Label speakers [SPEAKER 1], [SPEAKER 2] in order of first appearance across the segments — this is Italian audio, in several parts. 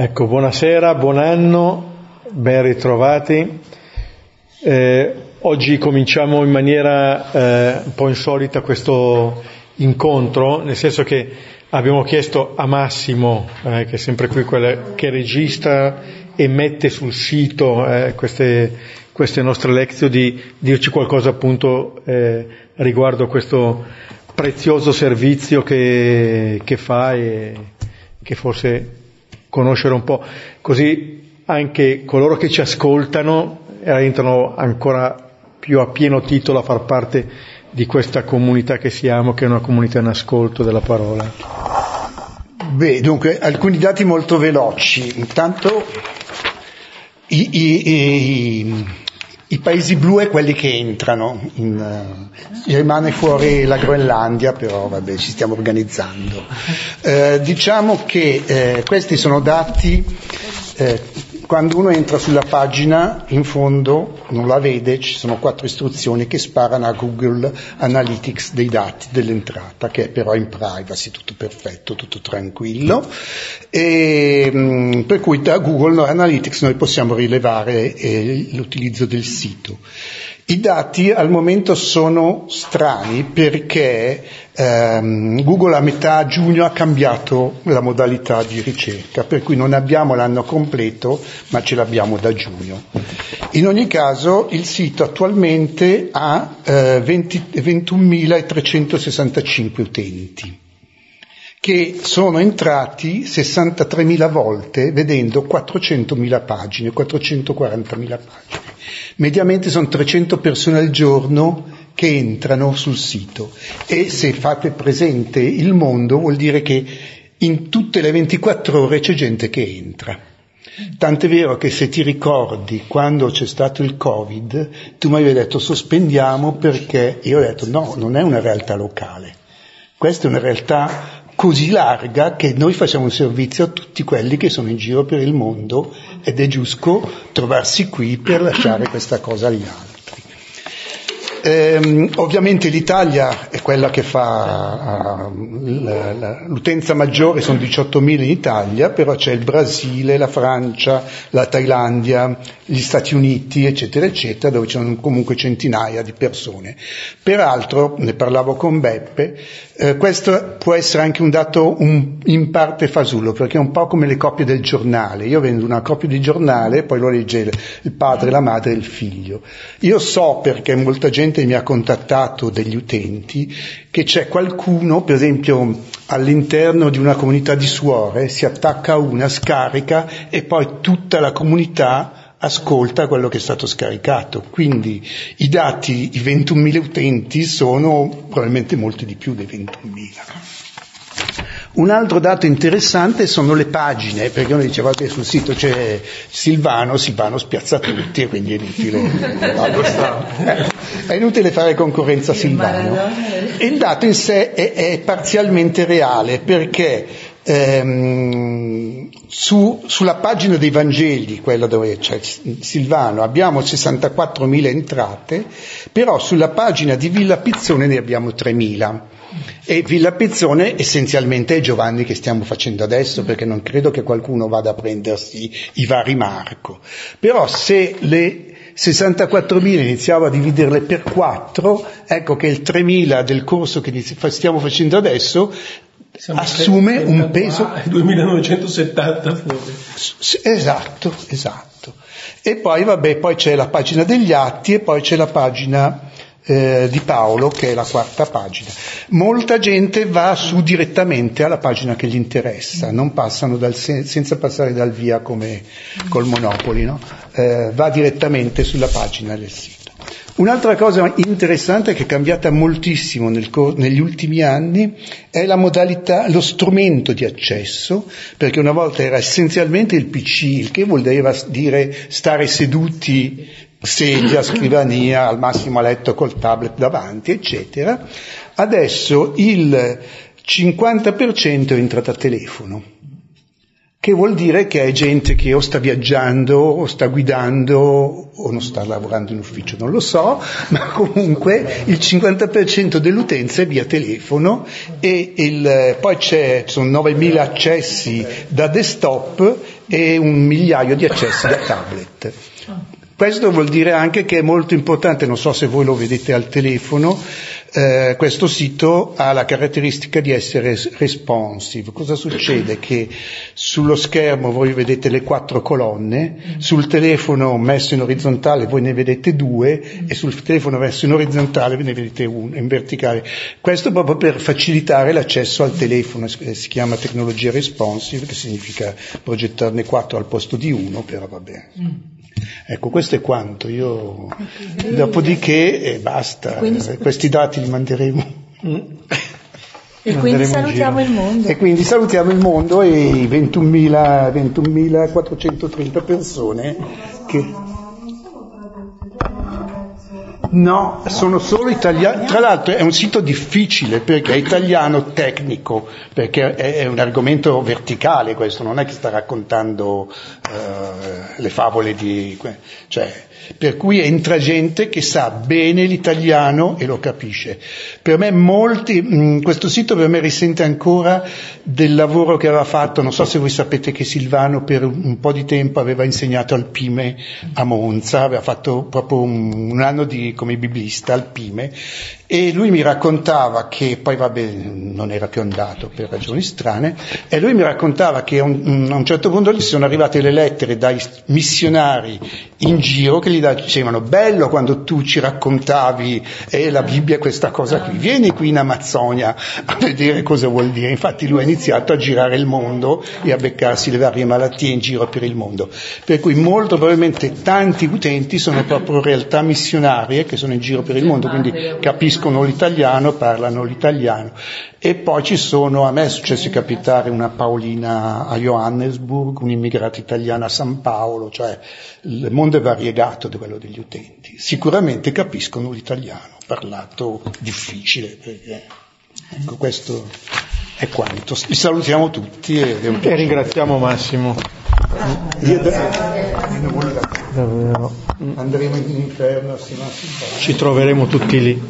[SPEAKER 1] Ecco, buonasera, buon anno, ben ritrovati. Eh, oggi cominciamo in maniera eh, un po' insolita questo incontro, nel senso che abbiamo chiesto a Massimo, eh, che è sempre qui, quella, che registra e mette sul sito eh, queste, queste, nostre lezioni, di dirci qualcosa appunto eh, riguardo a questo prezioso servizio che, che fa e che forse conoscere un po', così anche coloro che ci ascoltano entrano ancora più a pieno titolo a far parte di questa comunità che siamo, che è una comunità in ascolto della parola.
[SPEAKER 2] Beh, dunque, alcuni dati molto veloci. Intanto i, i, i, i paesi blu è quelli che entrano, in, uh, rimane fuori la Groenlandia, però vabbè ci stiamo organizzando. Uh, diciamo che uh, questi sono dati quando uno entra sulla pagina, in fondo non la vede, ci sono quattro istruzioni che sparano a Google Analytics dei dati dell'entrata, che è però in privacy, tutto perfetto, tutto tranquillo. E, mm, per cui da Google Analytics noi possiamo rilevare eh, l'utilizzo del sito. I dati al momento sono strani perché ehm, Google a metà giugno ha cambiato la modalità di ricerca, per cui non abbiamo l'anno completo, ma ce l'abbiamo da giugno. In ogni caso il sito attualmente ha eh, 21.365 utenti che sono entrati 63.000 volte vedendo 400.000 pagine, 440.000 pagine. Mediamente sono 300 persone al giorno che entrano sul sito e se fate presente il mondo vuol dire che in tutte le 24 ore c'è gente che entra. Tant'è vero che se ti ricordi quando c'è stato il Covid, tu mi avevi detto sospendiamo perché io ho detto no, non è una realtà locale. Questa è una realtà così larga che noi facciamo un servizio a tutti quelli che sono in giro per il mondo ed è giusto trovarsi qui per lasciare questa cosa agli altri. Eh, ovviamente l'Italia è quella che fa l'utenza maggiore, sono 18.000 in Italia, però c'è il Brasile, la Francia, la Thailandia, gli Stati Uniti, eccetera, eccetera, dove ci sono comunque centinaia di persone. Peraltro, ne parlavo con Beppe, eh, questo può essere anche un dato un, in parte fasullo, perché è un po' come le copie del giornale. Io vendo una copia di giornale, poi lo legge il padre, la madre e il figlio. Io so, perché molta gente mi ha contattato degli utenti, che c'è qualcuno, per esempio all'interno di una comunità di suore, si attacca una, scarica e poi tutta la comunità ascolta quello che è stato scaricato. Quindi i dati, i 21.000 utenti sono probabilmente molti di più dei 21.000. Un altro dato interessante sono le pagine, perché uno diceva che sul sito c'è Silvano, Silvano spiazza tutti e quindi è inutile, è inutile fare concorrenza a Silvano. Il dato in sé è, è parzialmente reale perché ehm, su, sulla pagina dei Vangeli, quella dove c'è Silvano, abbiamo 64.000 entrate, però sulla pagina di Villa Pizzone ne abbiamo 3.000. E Villa Pizzone essenzialmente è Giovanni che stiamo facendo adesso, perché non credo che qualcuno vada a prendersi i vari Marco. Però se le 64.000 iniziavo a dividerle per 4, ecco che il 3.000 del corso che stiamo facendo adesso siamo assume un peso...
[SPEAKER 3] 2970 fuori.
[SPEAKER 2] Esatto, esatto. E poi, vabbè, poi c'è la pagina degli atti e poi c'è la pagina eh, di Paolo, che è la quarta pagina. Molta gente va su direttamente alla pagina che gli interessa, non passano dal, senza passare dal via come col Monopoli, no? eh, va direttamente sulla pagina del sito. Un'altra cosa interessante che è cambiata moltissimo nel, negli ultimi anni è la modalità, lo strumento di accesso, perché una volta era essenzialmente il PC, il che voleva dire stare seduti, sedia, scrivania, al massimo a letto col tablet davanti, eccetera. Adesso il 50% è entrato a telefono che vuol dire che è gente che o sta viaggiando o sta guidando o non sta lavorando in ufficio, non lo so, ma comunque il 50% dell'utenza è via telefono e il, poi c'è, sono 9.000 accessi da desktop e un migliaio di accessi da tablet. Questo vuol dire anche che è molto importante, non so se voi lo vedete al telefono, eh, questo sito ha la caratteristica di essere responsive. Cosa succede? Che sullo schermo voi vedete le quattro colonne, sul telefono messo in orizzontale voi ne vedete due e sul telefono messo in orizzontale ve ne vedete uno, in verticale. Questo proprio per facilitare l'accesso al telefono, si chiama tecnologia responsive, che significa progettarne quattro al posto di uno, però va bene. Mm. Ecco, questo è quanto. Io, dopodiché eh, basta, quindi, questi dati li manderemo.
[SPEAKER 4] E quindi salutiamo il mondo.
[SPEAKER 2] E quindi salutiamo il mondo e i 21.000, 21.430 persone che... No, sono solo italiani. Tra l'altro è un sito difficile perché è italiano tecnico, perché è, un argomento verticale questo, non è che sta raccontando uh, le favole di... cioè per cui entra gente che sa bene l'italiano e lo capisce. Per me molti, mm, questo sito per me risente ancora del lavoro che aveva fatto, non so se voi sapete che Silvano per un po' di tempo aveva insegnato al Pime a Monza, aveva fatto proprio un, un anno di, come biblista al Pime e lui mi raccontava che, poi vabbè non era più andato per ragioni strane, e lui mi raccontava che un, a un certo punto gli sono arrivate le lettere dai missionari in giro che gli dicevano bello quando tu ci raccontavi eh, la Bibbia è questa cosa qui, vieni qui in Amazzonia a vedere cosa vuol dire. Infatti lui ha iniziato a girare il mondo e a beccarsi le varie malattie in giro per il mondo. Per cui molto probabilmente tanti utenti sono proprio realtà missionarie che sono in giro per il mondo, quindi capisco capiscono l'italiano, parlano l'italiano. E poi ci sono, a me è successo capitare una Paolina a Johannesburg, un'immigrata italiana a San Paolo, cioè il mondo è variegato di quello degli utenti. Sicuramente capiscono l'italiano, parlato difficile, perché ecco questo è quanto. Vi salutiamo tutti e,
[SPEAKER 1] e ringraziamo Massimo.
[SPEAKER 2] Davvero. Andremo in inferno
[SPEAKER 1] Ci troveremo tutti lì.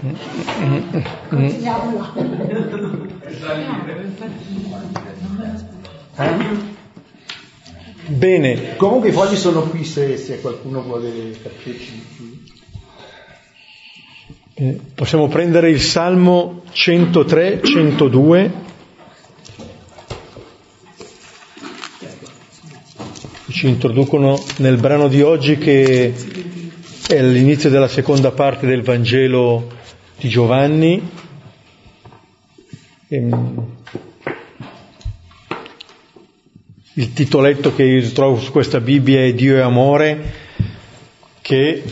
[SPEAKER 1] Eh? Bene.
[SPEAKER 2] Comunque i fogli sono qui se, se qualcuno vuole capirci
[SPEAKER 1] eh, possiamo prendere il Salmo 103, 102. ci introducono nel brano di oggi che è l'inizio della seconda parte del Vangelo di Giovanni. Ehm, il titoletto che trovo su questa Bibbia è Dio è amore, che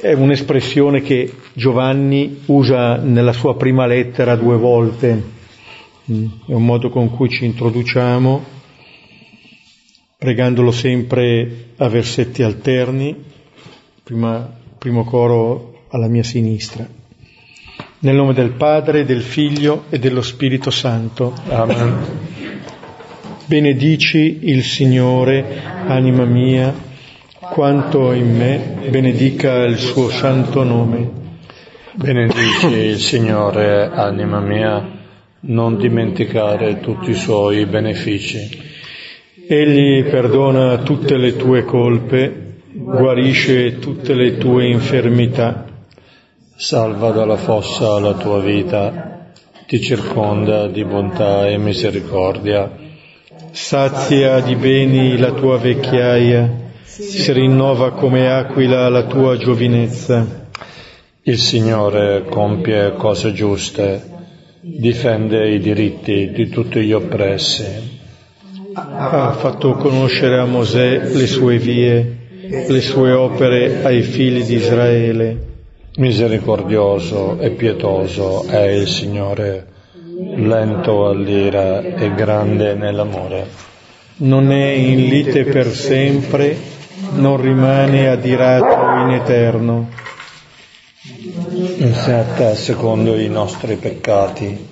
[SPEAKER 1] è un'espressione che Giovanni usa nella sua prima lettera due volte, mm, è un modo con cui ci introduciamo pregandolo sempre a versetti alterni, prima, primo coro alla mia sinistra. Nel nome del Padre, del Figlio e dello Spirito Santo. Amen. Benedici il Signore, anima mia, quanto in me benedica il suo santo nome.
[SPEAKER 5] Benedici il Signore, anima mia, non dimenticare tutti i suoi benefici
[SPEAKER 1] Egli perdona tutte le tue colpe, guarisce tutte le tue infermità.
[SPEAKER 5] Salva dalla fossa la tua vita, ti circonda di bontà e misericordia.
[SPEAKER 1] Sazia di beni la tua vecchiaia, si rinnova come aquila la tua giovinezza.
[SPEAKER 5] Il Signore compie cose giuste, difende i diritti di tutti gli oppressi
[SPEAKER 1] ha fatto conoscere a Mosè le sue vie, le sue opere ai figli di Israele.
[SPEAKER 5] Misericordioso e pietoso è il Signore, lento all'ira e grande nell'amore.
[SPEAKER 1] Non è in lite per sempre, non rimane adirato in eterno.
[SPEAKER 5] Insetta secondo i nostri peccati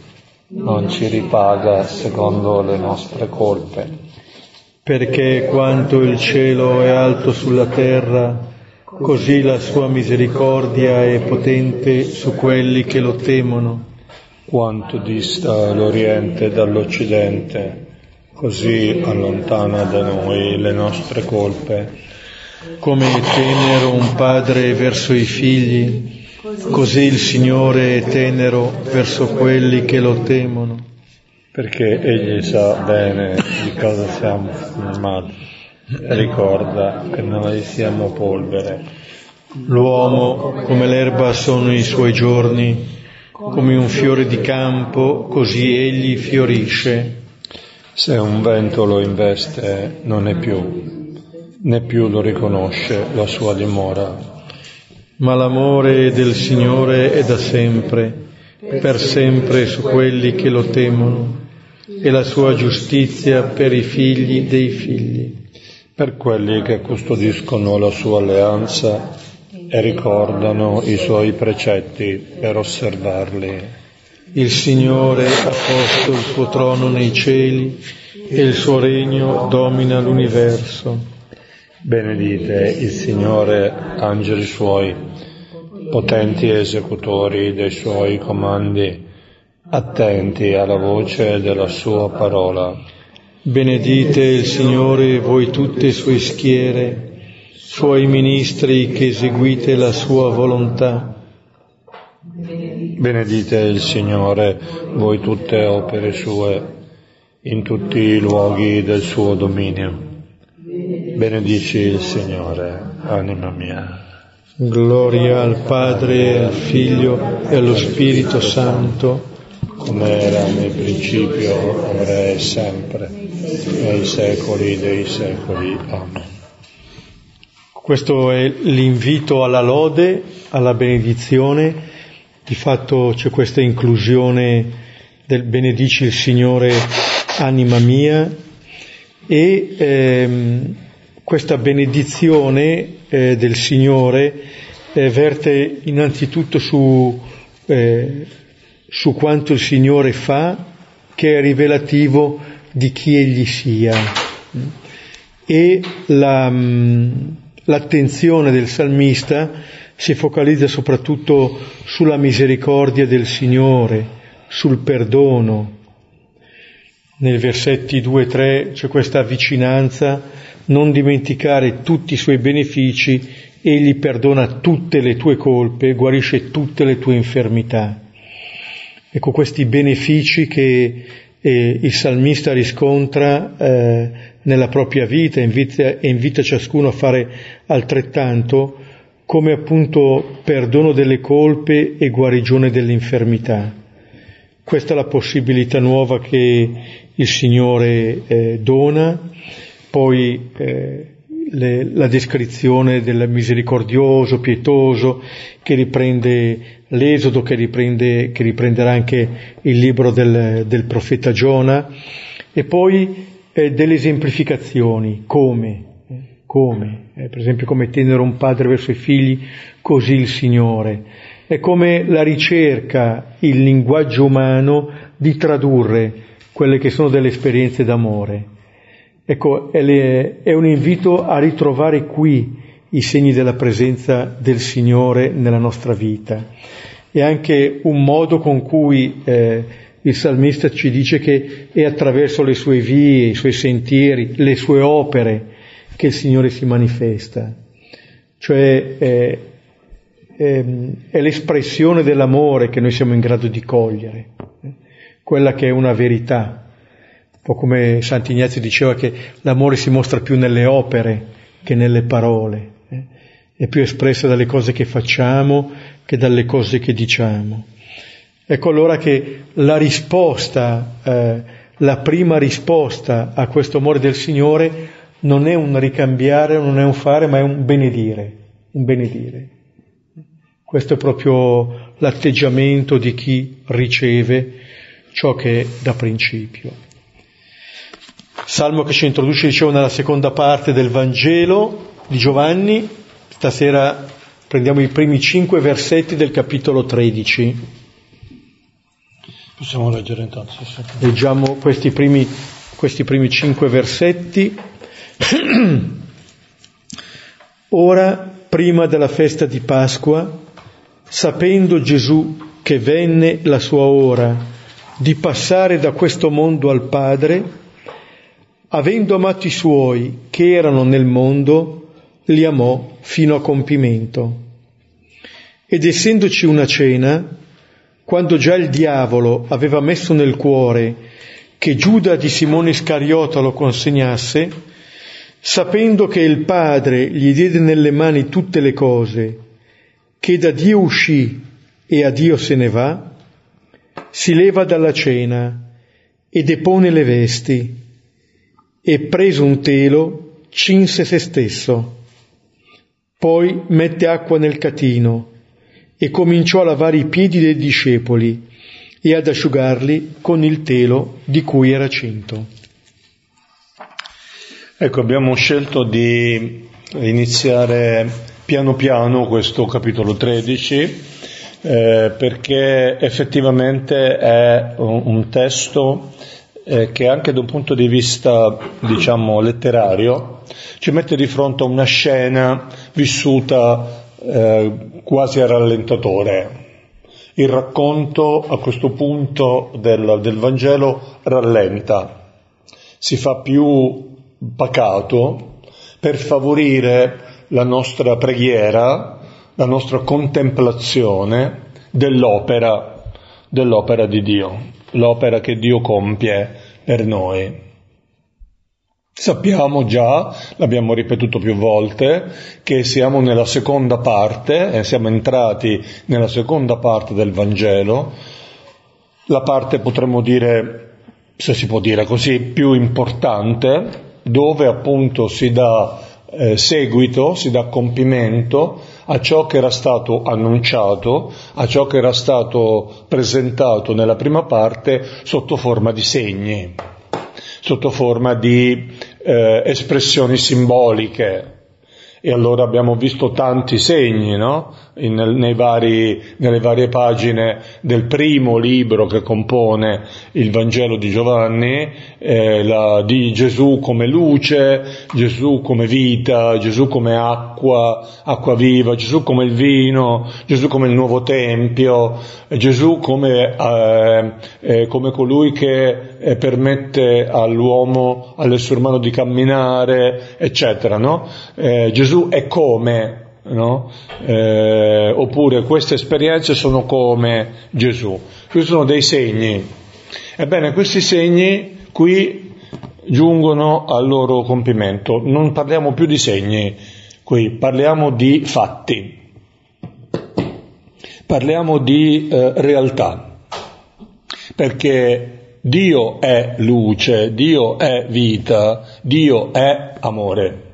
[SPEAKER 5] non ci ripaga secondo le nostre colpe.
[SPEAKER 1] Perché quanto il cielo è alto sulla terra, così la sua misericordia è potente su quelli che lo temono.
[SPEAKER 5] Quanto dista l'Oriente dall'Occidente, così allontana da noi le nostre colpe.
[SPEAKER 1] Come è tenero un padre verso i figli, così il Signore è tenero verso quelli che lo temono.
[SPEAKER 5] Perché Egli sa bene di cosa siamo formati ricorda che noi siamo polvere.
[SPEAKER 1] L'uomo, come l'erba sono i suoi giorni, come un fiore di campo, così egli fiorisce.
[SPEAKER 5] Se un vento lo investe, non è più, né più lo riconosce la sua dimora.
[SPEAKER 1] Ma l'amore del Signore è da sempre, per sempre su quelli che lo temono, e la sua giustizia per i figli dei figli.
[SPEAKER 5] Per quelli che custodiscono la sua alleanza e ricordano i suoi precetti per osservarli.
[SPEAKER 1] Il Signore ha posto il suo trono nei cieli e il suo regno domina l'universo.
[SPEAKER 5] Benedite il Signore, angeli suoi, potenti esecutori dei suoi comandi, attenti alla voce della sua parola.
[SPEAKER 1] Benedite il Signore voi tutte sue schiere, suoi ministri che eseguite la sua volontà.
[SPEAKER 5] Benedite il Signore, voi tutte opere sue, in tutti i luoghi del suo dominio. Benedici il Signore, anima mia.
[SPEAKER 1] Gloria al Padre, al Figlio e allo Spirito Santo,
[SPEAKER 5] come era nel principio, ora e sempre, nei secoli dei secoli. Amen.
[SPEAKER 1] Questo è l'invito alla lode, alla benedizione di fatto c'è questa inclusione del benedici il Signore anima mia e ehm, questa benedizione eh, del Signore eh, verte innanzitutto su, eh, su quanto il Signore fa, che è rivelativo di chi Egli sia. E la, l'attenzione del salmista si focalizza soprattutto sulla misericordia del Signore, sul perdono. Nei versetti 2 e 3 c'è questa vicinanza, non dimenticare tutti i suoi benefici, egli perdona tutte le tue colpe, guarisce tutte le tue infermità. Ecco questi benefici che eh, il salmista riscontra eh, nella propria vita e invita, e invita ciascuno a fare altrettanto, come appunto perdono delle colpe e guarigione dell'infermità. Questa è la possibilità nuova che il Signore eh, dona, poi eh, le, la descrizione del misericordioso, pietoso, che riprende l'Esodo, che, riprende, che riprenderà anche il libro del, del profeta Giona, e poi eh, delle esemplificazioni, come, come, eh, per esempio come tenere un padre verso i figli, così il Signore. È come la ricerca, il linguaggio umano di tradurre quelle che sono delle esperienze d'amore. Ecco, è, un invito a ritrovare qui i segni della presenza del Signore nella nostra vita. È anche un modo con cui eh, il salmista ci dice che è attraverso le sue vie, i suoi sentieri, le sue opere, che il Signore si manifesta, cioè è, è, è l'espressione dell'amore che noi siamo in grado di cogliere, eh? quella che è una verità, po' come Sant'Ignazio diceva che l'amore si mostra più nelle opere che nelle parole, eh? è più espressa dalle cose che facciamo che dalle cose che diciamo. Ecco allora che la risposta, eh, la prima risposta a questo amore del Signore non è un ricambiare, non è un fare, ma è un benedire, un benedire. Questo è proprio l'atteggiamento di chi riceve ciò che è da principio. Salmo che ci introduce, dicevo, nella seconda parte del Vangelo di Giovanni. Stasera prendiamo i primi cinque versetti del capitolo 13.
[SPEAKER 5] Possiamo leggere intanto.
[SPEAKER 1] Leggiamo questi primi, questi primi cinque versetti. Ora, prima della festa di Pasqua, sapendo Gesù che venne la sua ora di passare da questo mondo al Padre, avendo amato i suoi che erano nel mondo, li amò fino a compimento. Ed essendoci una cena, quando già il diavolo aveva messo nel cuore che Giuda di Simone Iscariota lo consegnasse, sapendo che il Padre gli diede nelle mani tutte le cose, che da Dio uscì e a Dio se ne va, si leva dalla cena e depone le vesti e preso un telo cinse se stesso. Poi mette acqua nel catino e cominciò a lavare i piedi dei discepoli e ad asciugarli con il telo di cui era cinto.
[SPEAKER 5] Ecco, abbiamo scelto di iniziare piano piano questo capitolo 13 eh, perché effettivamente è un, un testo eh, che anche da un punto di vista, diciamo, letterario, ci mette di fronte a una scena vissuta eh, quasi a rallentatore. Il racconto a questo punto del, del Vangelo rallenta, si fa più pacato per favorire la nostra preghiera, la nostra contemplazione dell'opera, dell'opera di Dio l'opera che Dio compie per noi. Sappiamo già, l'abbiamo ripetuto più volte, che siamo nella seconda parte, eh, siamo entrati nella seconda parte del Vangelo, la parte potremmo dire, se si può dire così, più importante, dove appunto si dà eh, seguito, si dà compimento a ciò che era stato annunciato, a ciò che era stato presentato nella prima parte sotto forma di segni, sotto forma di eh, espressioni simboliche, e allora abbiamo visto tanti segni no? In, vari, nelle varie pagine del primo libro che compone il Vangelo di Giovanni, eh, la, di Gesù come luce, Gesù come vita, Gesù come acqua, acqua viva, Gesù come il vino, Gesù come il nuovo tempio, Gesù come, eh, eh, come colui che eh, permette all'uomo, all'essere umano di camminare, eccetera. No? Eh, Gesù è come, no? eh, oppure queste esperienze sono come Gesù. Questi sono dei segni. Ebbene, questi segni qui giungono al loro compimento. Non parliamo più di segni, qui parliamo di fatti, parliamo di eh, realtà, perché Dio è luce, Dio è vita, Dio è amore.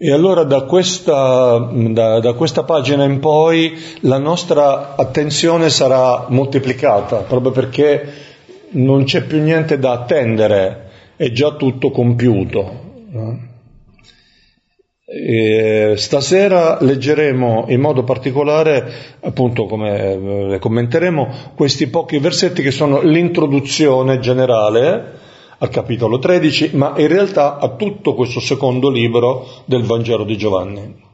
[SPEAKER 5] E allora da questa, da, da questa, pagina in poi la nostra attenzione sarà moltiplicata, proprio perché non c'è più niente da attendere, è già tutto compiuto. stasera leggeremo in modo particolare, appunto come eh, commenteremo, questi pochi versetti che sono l'introduzione generale al capitolo 13, ma in realtà a tutto questo secondo libro del Vangelo di Giovanni.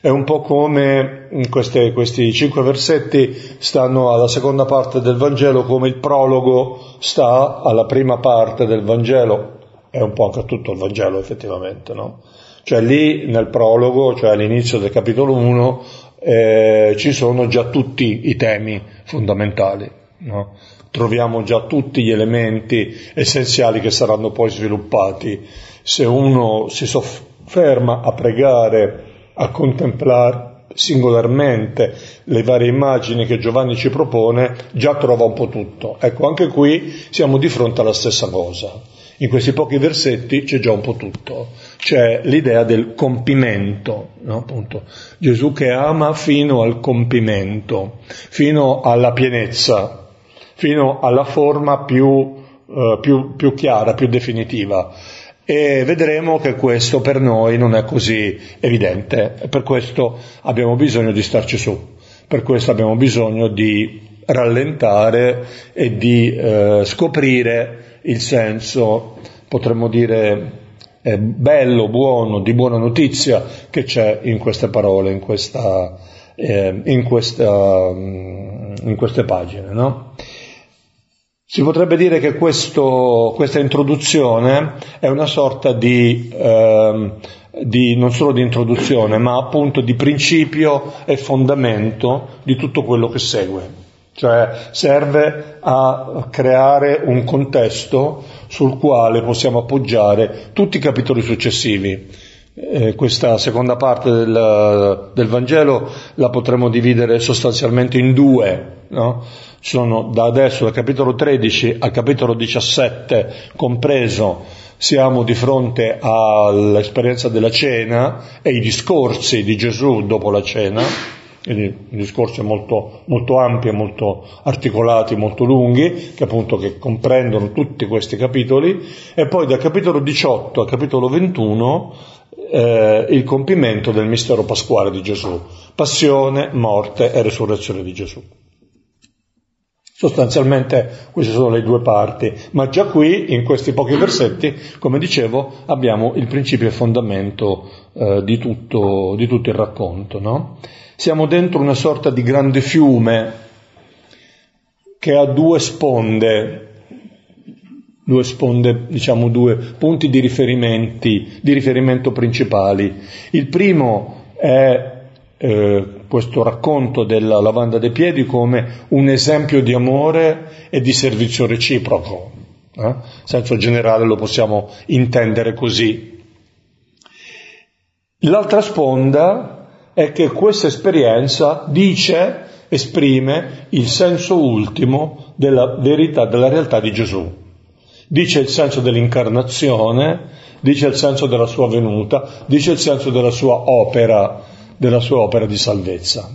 [SPEAKER 5] È un po' come queste, questi cinque versetti stanno alla seconda parte del Vangelo, come il prologo sta alla prima parte del Vangelo. È un po' anche tutto il Vangelo effettivamente, no? Cioè lì nel prologo, cioè all'inizio del capitolo 1, eh, ci sono già tutti i temi fondamentali. No? Troviamo già tutti gli elementi essenziali che saranno poi sviluppati. Se uno si sofferma a pregare, a contemplare singolarmente le varie immagini che Giovanni ci propone, già trova un po' tutto. Ecco, anche qui siamo di fronte alla stessa cosa. In questi pochi versetti c'è già un po' tutto. C'è l'idea del compimento, no? Appunto, Gesù che ama fino al compimento, fino alla pienezza, fino alla forma più, eh, più, più chiara, più definitiva. E vedremo che questo per noi non è così evidente, per questo abbiamo bisogno di starci su, per questo abbiamo bisogno di rallentare e di eh, scoprire il senso, potremmo dire, eh, bello, buono, di buona notizia che c'è in queste parole, in, questa, eh, in, questa, mm, in queste pagine. No? Si potrebbe dire che questo, questa introduzione è una sorta di, eh, di, non solo di introduzione, ma appunto di principio e fondamento di tutto quello che segue. Cioè serve a creare un contesto sul quale possiamo appoggiare tutti i capitoli successivi. Eh, questa seconda parte del, del, Vangelo la potremmo dividere sostanzialmente in due, no? Sono da adesso dal capitolo 13 al capitolo 17 compreso siamo di fronte all'esperienza della cena e i discorsi di Gesù dopo la cena, quindi discorsi molto, molto ampi, molto articolati, molto lunghi, che appunto che comprendono tutti questi capitoli, e poi dal capitolo 18 al capitolo 21 eh, il compimento del mistero pasquale di Gesù, passione, morte e resurrezione di Gesù. Sostanzialmente queste sono le due parti, ma già qui, in questi pochi versetti, come dicevo, abbiamo il principio e fondamento eh, di, tutto, di, tutto, il racconto. No? Siamo dentro una sorta di grande fiume che ha due sponde, due sponde, diciamo due punti di, di riferimento principali. Il primo è eh, questo racconto della lavanda dei piedi come un esempio di amore e di servizio reciproco. Eh? In senso generale lo possiamo intendere così. L'altra sponda è che questa esperienza dice, esprime il senso ultimo della verità, della realtà di Gesù. Dice il senso dell'incarnazione, dice il senso della sua venuta, dice il senso della sua opera, della sua opera di salvezza.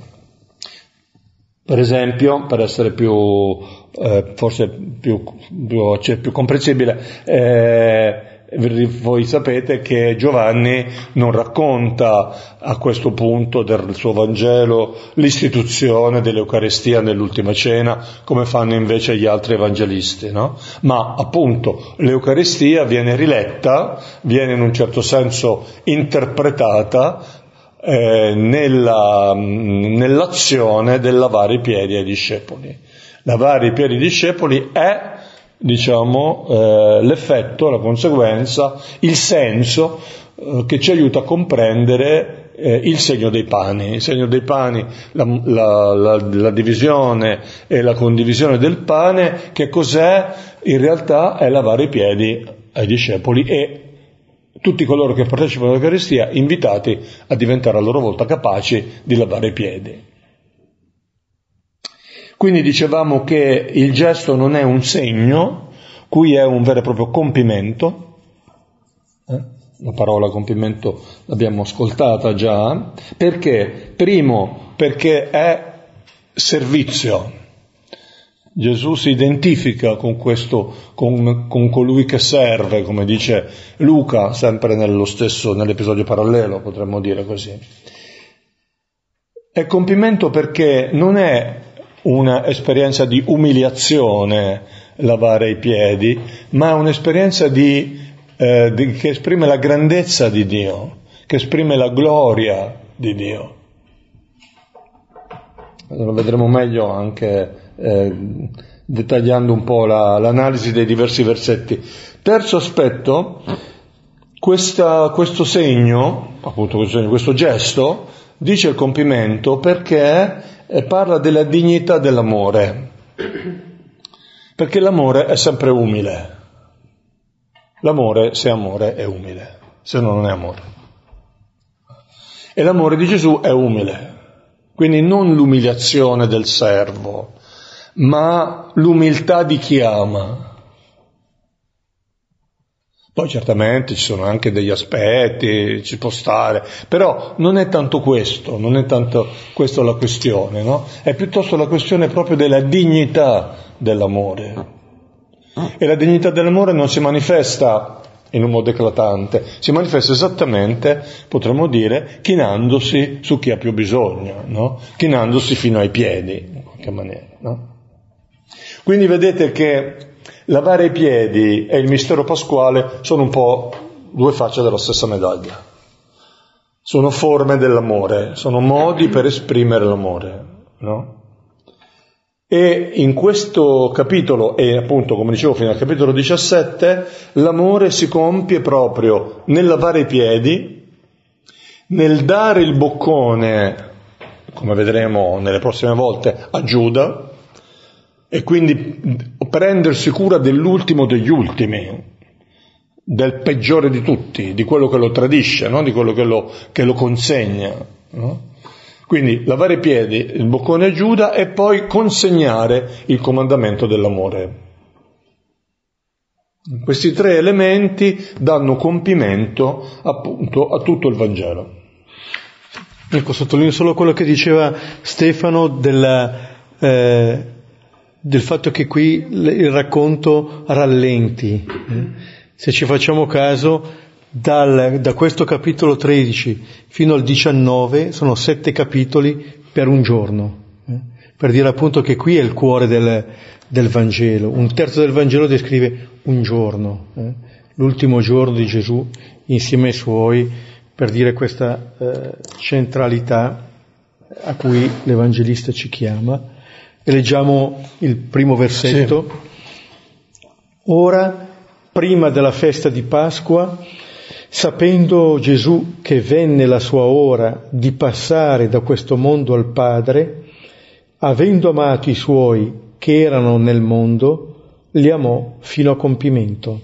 [SPEAKER 5] Per esempio, per essere più, eh, forse più, più, cioè più comprensibile, eh, voi sapete che Giovanni non racconta a questo punto del suo Vangelo l'istituzione dell'Eucaristia nell'ultima cena come fanno invece gli altri evangelisti, no? ma appunto l'Eucaristia viene riletta, viene in un certo senso interpretata eh, nella, nell'azione del lavare i piedi ai discepoli. Lavare i piedi ai discepoli è diciamo, eh, l'effetto, la conseguenza, il senso eh, che ci aiuta a comprendere eh, il segno dei pani. Il segno dei pani, la, la, la, la, divisione e la condivisione del pane, che cos'è? In realtà è lavare i piedi ai discepoli e tutti coloro che partecipano all'Eucaristia invitati a diventare a loro volta capaci di lavare i piedi. Quindi dicevamo che il gesto non è un segno, qui è un vero e proprio compimento. Eh? La parola compimento l'abbiamo ascoltata già. Perché? Primo, perché è servizio. Gesù si identifica con questo, con, con, colui che serve, come dice Luca, sempre nello stesso, nell'episodio parallelo, potremmo dire così. È compimento perché non è un'esperienza di umiliazione lavare i piedi, ma un'esperienza di, eh, di, che esprime la grandezza di Dio, che esprime la gloria di Dio. Lo vedremo meglio anche eh, dettagliando un po' la, l'analisi dei diversi versetti. Terzo aspetto, questa, questo segno, appunto questo, segno, questo gesto, dice il compimento perché parla della dignità dell'amore, perché l'amore è sempre umile. L'amore, se è amore, è umile, se no non è amore. E l'amore di Gesù è umile, quindi non l'umiliazione del servo, ma l'umiltà di chi ama. Poi certamente ci sono anche degli aspetti, ci può stare, però non è tanto questo, non è tanto questa la questione, no? È piuttosto la questione proprio della dignità dell'amore. E la dignità dell'amore non si manifesta in un modo eclatante, si manifesta esattamente, potremmo dire, chinandosi su chi ha più bisogno, no? Chinandosi fino ai piedi, in qualche maniera, no? Quindi vedete che lavare i piedi e il mistero pasquale sono un po' due facce della stessa medaglia. Sono forme dell'amore, sono modi per esprimere l'amore, no? E in questo capitolo, e appunto come dicevo fino al capitolo 17, l'amore si compie proprio nel lavare i piedi, nel dare il boccone, come vedremo nelle prossime volte, a Giuda, e quindi prendersi cura dell'ultimo degli ultimi, del peggiore di tutti, di quello che lo tradisce, no? di quello che lo, che lo consegna. No? Quindi lavare i piedi, il boccone a Giuda e poi consegnare il comandamento dell'amore. Questi tre elementi danno compimento appunto a tutto il Vangelo.
[SPEAKER 1] Ecco, sottolineo solo quello che diceva Stefano della, eh, del fatto che qui il racconto rallenti. Eh? Se ci facciamo caso, dal, da questo capitolo 13 fino al 19 sono sette capitoli per un giorno, eh? per dire appunto che qui è il cuore del, del, Vangelo. Un terzo del Vangelo descrive un giorno, eh? l'ultimo giorno di Gesù insieme ai suoi, per dire questa eh, centralità a cui l'Evangelista ci chiama. E leggiamo il primo versetto. Sì. Ora, prima della festa di Pasqua, Sapendo Gesù che venne la sua ora di passare da questo mondo al Padre, avendo amato i suoi che erano nel mondo, li amò fino a compimento.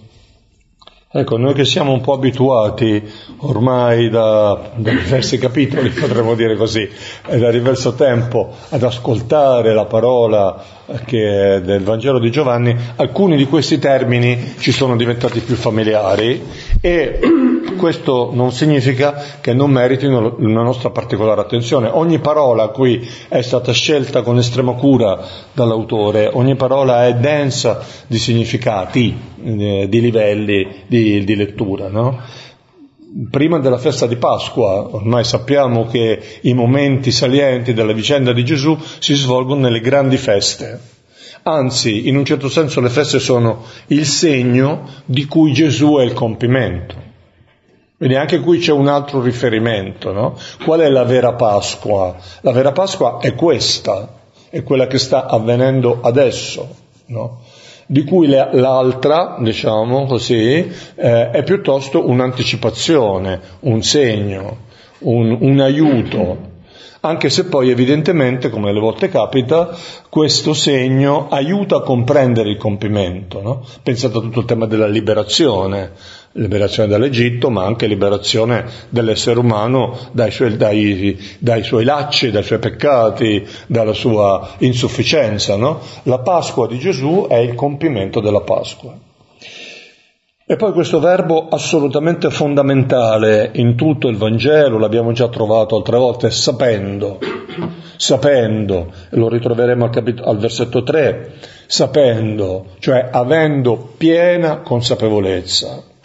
[SPEAKER 5] Ecco, noi che siamo un po' abituati ormai da, da, diversi capitoli, potremmo dire così, e da diverso tempo ad ascoltare la parola che, del Vangelo di Giovanni, alcuni di questi termini ci sono diventati più familiari e questo non significa che non meritino una nostra particolare attenzione. Ogni parola qui è stata scelta con estrema cura dall'autore, ogni parola è densa di significati, eh, di livelli di, di lettura. No? Prima della festa di Pasqua, ormai sappiamo che i momenti salienti della vicenda di Gesù si svolgono nelle grandi feste. Anzi, in un certo senso le feste sono il segno di cui Gesù è il compimento. Quindi anche qui c'è un altro riferimento, no? Qual è la vera Pasqua? La vera Pasqua è questa, è quella che sta avvenendo adesso, no? Di cui l'altra, diciamo così, eh, è piuttosto un'anticipazione, un segno, un, un aiuto, anche se poi evidentemente, come alle volte capita, questo segno aiuta a comprendere il compimento. No? Pensate a tutto il tema della liberazione, liberazione dall'Egitto, ma anche liberazione dell'essere umano dai suoi, dai, dai suoi lacci, dai suoi peccati, dalla sua insufficienza. No? La Pasqua di Gesù è il compimento della Pasqua. E poi questo verbo assolutamente fondamentale in tutto il Vangelo, l'abbiamo già trovato altre volte, sapendo, sapendo, lo ritroveremo al, capit- al versetto 3, sapendo, cioè avendo piena consapevolezza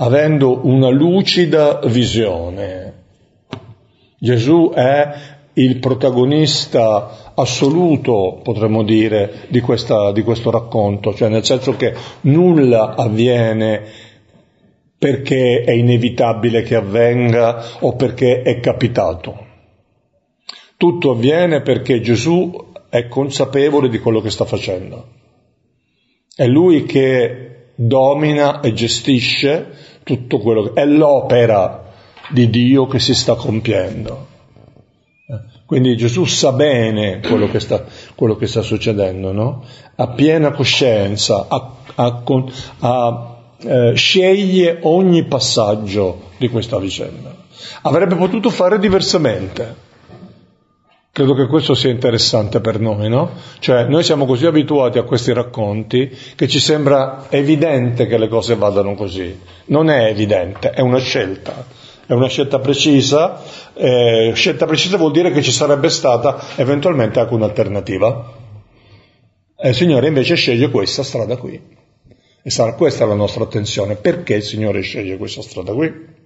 [SPEAKER 5] avendo una lucida visione. Gesù è il protagonista assoluto, potremmo dire, di, questa, di questo racconto, cioè nel senso che nulla avviene perché è inevitabile che avvenga o perché è capitato. Tutto avviene perché Gesù è consapevole di quello che sta facendo. È lui che domina e gestisce tutto quello che è l'opera di Dio che si sta compiendo. Quindi Gesù sa bene quello che sta, quello che sta succedendo, no? ha piena coscienza, ha, ha, ha, eh, sceglie ogni passaggio di questa vicenda. Avrebbe potuto fare diversamente. Credo che questo sia interessante per noi, no? Cioè, noi siamo così abituati a questi racconti che ci sembra evidente che le cose vadano così. Non è evidente, è una scelta. È una scelta precisa. Eh, scelta precisa vuol dire che ci sarebbe stata eventualmente anche un'alternativa. E il Signore invece sceglie questa strada qui. E sarà questa la nostra attenzione. Perché il Signore sceglie questa strada qui?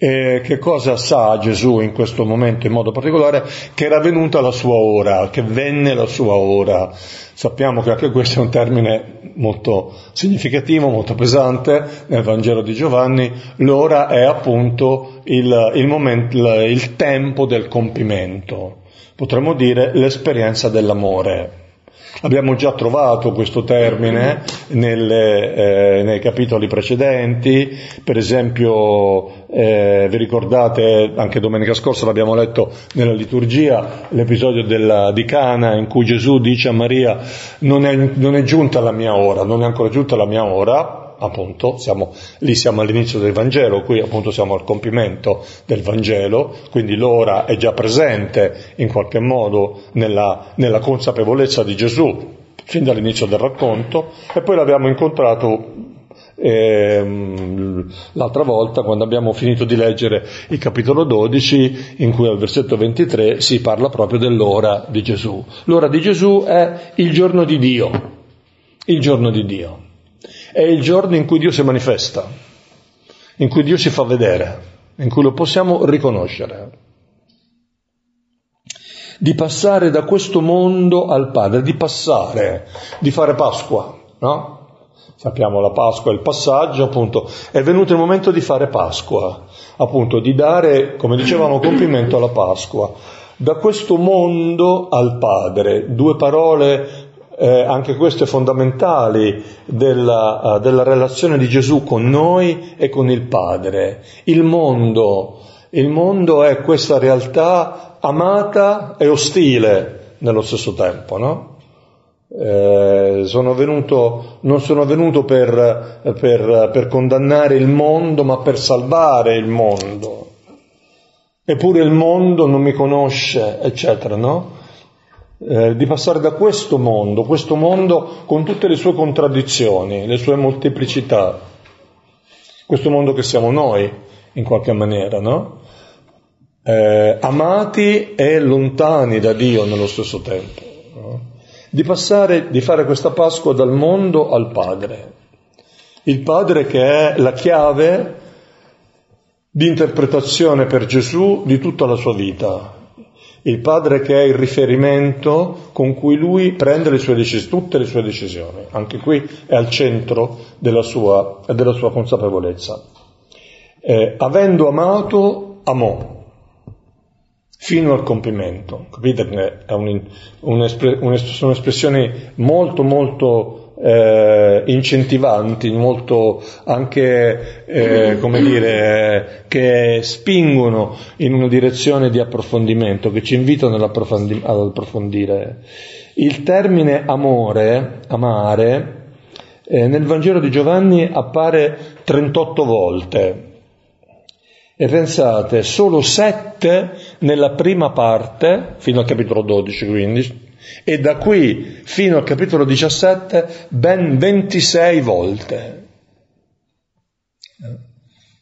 [SPEAKER 5] E che cosa sa Gesù in questo momento in modo particolare? Che era venuta la sua ora, che venne la sua ora. Sappiamo che anche questo è un termine molto significativo, molto pesante nel Vangelo di Giovanni. L'ora è appunto il, il, momento, il tempo del compimento potremmo dire l'esperienza dell'amore. Abbiamo già trovato questo termine nelle, eh, nei capitoli precedenti, per esempio eh, vi ricordate, anche domenica scorsa l'abbiamo letto nella liturgia, l'episodio della, di Cana in cui Gesù dice a Maria non è, non è giunta la mia ora, non è ancora giunta la mia ora, appunto, siamo, lì siamo all'inizio del Vangelo, qui appunto siamo al compimento del Vangelo, quindi l'ora è già presente in qualche modo nella, nella consapevolezza di Gesù fin dall'inizio del racconto e poi l'abbiamo incontrato ehm, l'altra volta quando abbiamo finito di leggere il capitolo 12 in cui al versetto 23 si parla proprio dell'ora di Gesù. L'ora di Gesù è il giorno di Dio, il giorno di Dio è il giorno in cui Dio si manifesta, in cui Dio si fa vedere, in cui lo possiamo riconoscere. Di passare da questo mondo al Padre, di passare, di fare Pasqua, no? Sappiamo la Pasqua, il passaggio, appunto, è venuto il momento di fare Pasqua, appunto, di dare, come dicevamo, compimento alla Pasqua. Da questo mondo al Padre, due parole eh, anche queste fondamentali della, uh, della relazione di Gesù con noi e con il Padre. Il mondo, il mondo è questa realtà amata e ostile nello stesso tempo, no? Eh, sono venuto, non sono venuto per, per, per condannare il mondo, ma per salvare il mondo. Eppure il mondo non mi conosce, eccetera, no? Eh, di passare da questo mondo, questo mondo con tutte le sue contraddizioni, le sue molteplicità, questo mondo che siamo noi, in qualche maniera, no? Eh, amati e lontani da Dio nello stesso tempo, no? di passare, di fare questa Pasqua dal mondo al Padre, il Padre che è la chiave di interpretazione per Gesù di tutta la sua vita, il padre che è il riferimento con cui lui prende le decisioni, tutte le sue decisioni. Anche qui è al centro della sua, della sua consapevolezza. Eh, avendo amato, amò fino al compimento. Capite è un, un, sono espressioni molto molto eh, incentivanti, molto anche, eh, come dire, che spingono in una direzione di approfondimento, che ci invitano ad, approfondi- ad approfondire. Il termine amore, amare, eh, nel Vangelo di Giovanni appare 38 volte. E pensate, solo 7 nella prima parte, fino al capitolo 12 quindi, e da qui fino al capitolo 17 ben 26 volte.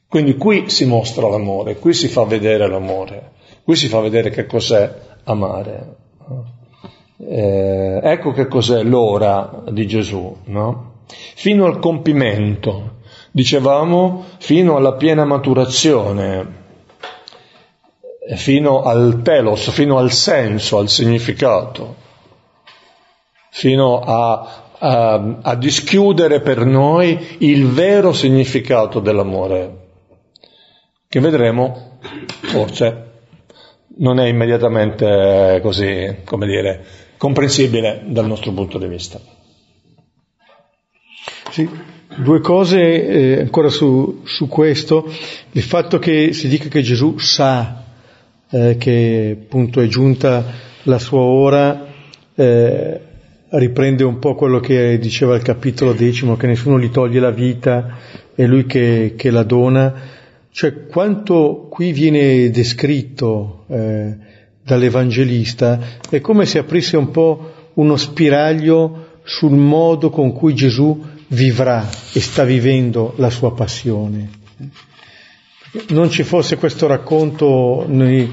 [SPEAKER 5] Quindi qui si mostra l'amore, qui si fa vedere l'amore, qui si fa vedere che cos'è amare. Eh, ecco che cos'è l'ora di Gesù, no? Fino al compimento, dicevamo, fino alla piena maturazione, fino al telos, fino al senso, al significato fino a, a, a dischiudere per noi il vero significato dell'amore, che vedremo forse non è immediatamente così, come dire, comprensibile dal nostro punto di vista.
[SPEAKER 1] Sì, due cose eh, ancora su, su, questo, il fatto che si dica che Gesù sa eh, che appunto è giunta la sua ora, eh, riprende un po' quello che diceva il capitolo decimo, che nessuno gli toglie la vita, è lui che, che la dona. Cioè, quanto qui viene descritto eh, dall'Evangelista è come se aprisse un po' uno spiraglio sul modo con cui Gesù vivrà e sta vivendo la sua passione. Non ci fosse questo racconto, noi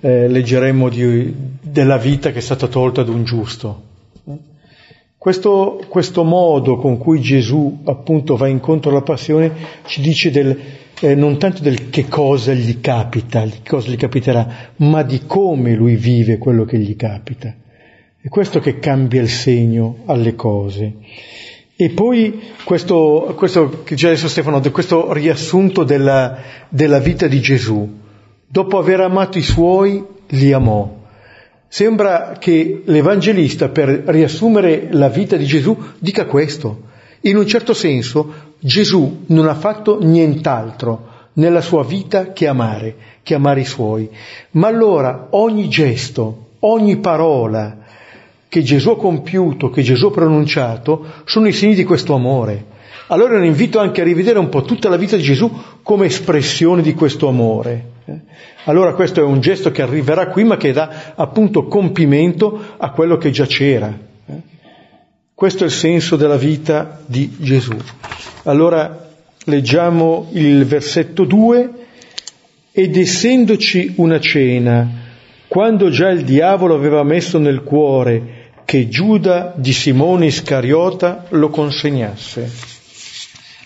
[SPEAKER 1] eh, leggeremmo di, della vita che è stata tolta ad un giusto. Questo, questo, modo con cui Gesù appunto va incontro alla passione ci dice del, eh, non tanto del che cosa gli capita, che cosa gli capiterà, ma di come lui vive quello che gli capita. È questo che cambia il segno alle cose. E poi questo, questo che già adesso Stefano, questo riassunto della, della vita di Gesù. Dopo aver amato i suoi, li amò. Sembra che l'Evangelista, per riassumere la vita di Gesù, dica questo. In un certo senso Gesù non ha fatto nient'altro nella sua vita che amare, che amare i suoi. Ma allora ogni gesto, ogni parola che Gesù ha compiuto, che Gesù ha pronunciato, sono i segni di questo amore. Allora vi invito anche a rivedere un po' tutta la vita di Gesù come espressione di questo amore. Allora questo è un gesto che arriverà qui ma che dà appunto compimento a quello che già c'era. Questo è il senso della vita di Gesù. Allora leggiamo il versetto 2 ed essendoci una cena, quando già il diavolo aveva messo nel cuore che Giuda di Simone Iscariota lo consegnasse.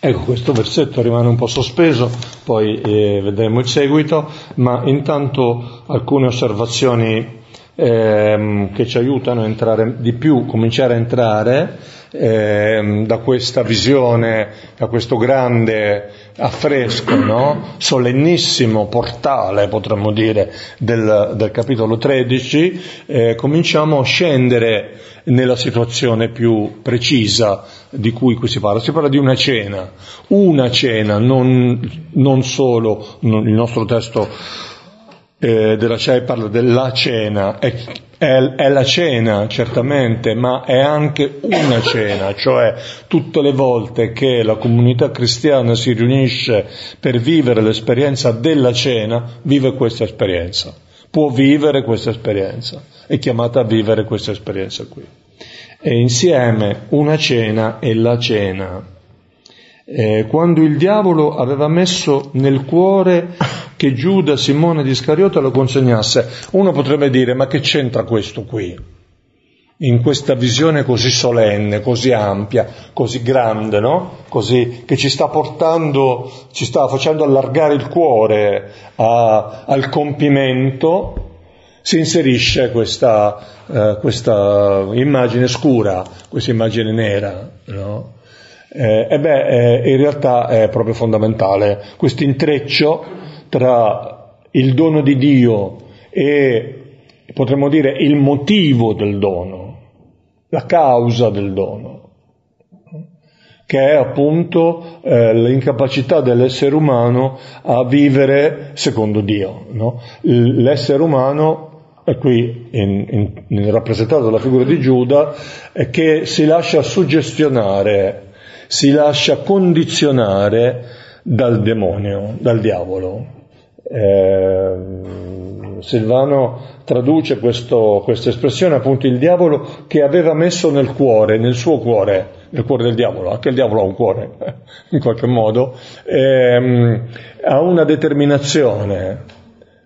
[SPEAKER 5] Ecco, questo versetto rimane un po' sospeso, poi eh, vedremo il seguito, ma intanto alcune osservazioni ehm, che ci aiutano a entrare di più, cominciare a entrare ehm, da questa visione, da questo grande affresco, no? solennissimo portale, potremmo dire, del, del capitolo 13, eh, cominciamo a scendere nella situazione più precisa di cui qui si parla. Si parla di una cena, una cena, non, non solo, non, il nostro testo eh, della CEI parla della cena, è, è, è, la cena certamente, ma è anche una cena, cioè tutte le volte che la comunità cristiana si riunisce per vivere l'esperienza della cena, vive questa esperienza, può vivere questa esperienza, è chiamata a vivere questa esperienza qui. E insieme una cena e la cena. Eh, quando il diavolo aveva messo nel cuore che Giuda Simone di Scariota lo consegnasse. Uno potrebbe dire, ma che c'entra questo qui? In questa visione così solenne, così ampia, così grande, no? Così, che ci sta portando, ci sta facendo allargare il cuore a, al compimento, si inserisce questa, eh, questa immagine scura, questa immagine nera, no? Eh, e beh, eh, in realtà è proprio fondamentale questo intreccio tra il dono di Dio e potremmo dire il motivo del dono, la causa del dono, che è appunto eh, l'incapacità dell'essere umano a vivere secondo Dio. No? L'essere umano è qui in, in, in rappresentato dalla figura di Giuda, è che si lascia suggestionare, si lascia condizionare dal demonio, dal diavolo. Eh, Silvano traduce questo, questa espressione appunto il diavolo che aveva messo nel cuore, nel suo cuore, nel cuore del diavolo, anche il diavolo ha un cuore in qualche modo, ehm, ha una determinazione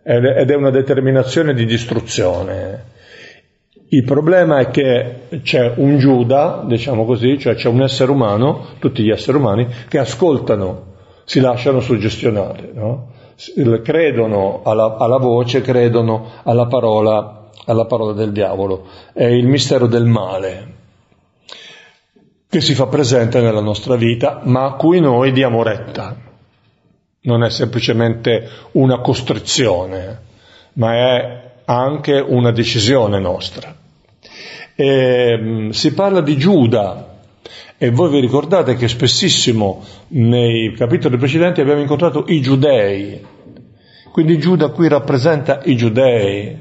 [SPEAKER 5] ed è una determinazione di distruzione. Il problema è che c'è un Giuda, diciamo così, cioè c'è un essere umano, tutti gli esseri umani, che ascoltano, si lasciano suggestionare, no? credono alla, alla voce, credono alla parola, alla parola del diavolo. È il mistero del male che si fa presente nella nostra vita, ma a cui noi diamo retta. Non è semplicemente una costrizione, ma è anche una decisione nostra. E, mm, si parla di Giuda, e voi vi ricordate che spessissimo nei capitoli precedenti abbiamo incontrato i giudei. Quindi Giuda qui rappresenta i giudei,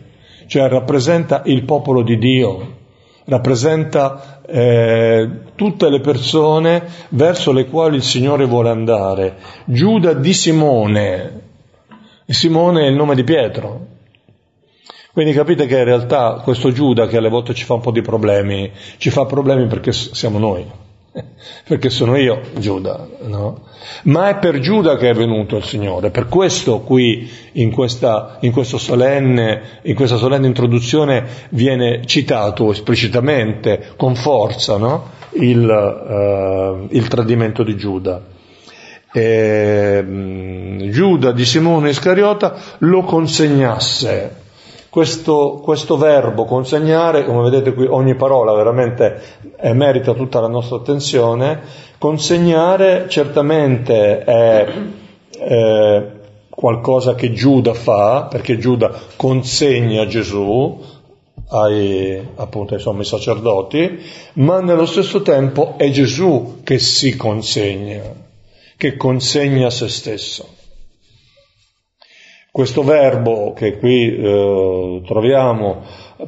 [SPEAKER 5] cioè rappresenta il popolo di Dio, rappresenta eh, tutte le persone verso le quali il Signore vuole andare. Giuda di Simone, e Simone è il nome di Pietro. Quindi capite che in realtà questo Giuda che alle volte ci fa un po' di problemi, ci fa problemi perché siamo noi perché sono io Giuda, no? Ma è per Giuda che è venuto il Signore, per questo qui in questa, in solenne, in questa solenne introduzione viene citato esplicitamente, con forza, no? il, uh, il, tradimento di Giuda. E, Giuda di Simone Iscariota lo consegnasse questo, questo, verbo consegnare, come vedete qui ogni parola veramente eh, merita tutta la nostra attenzione, consegnare certamente è eh, qualcosa che Giuda fa, perché Giuda consegna Gesù ai, appunto, ai sacerdoti, ma nello stesso tempo è Gesù che si consegna, che consegna se stesso. Questo verbo che qui eh, troviamo,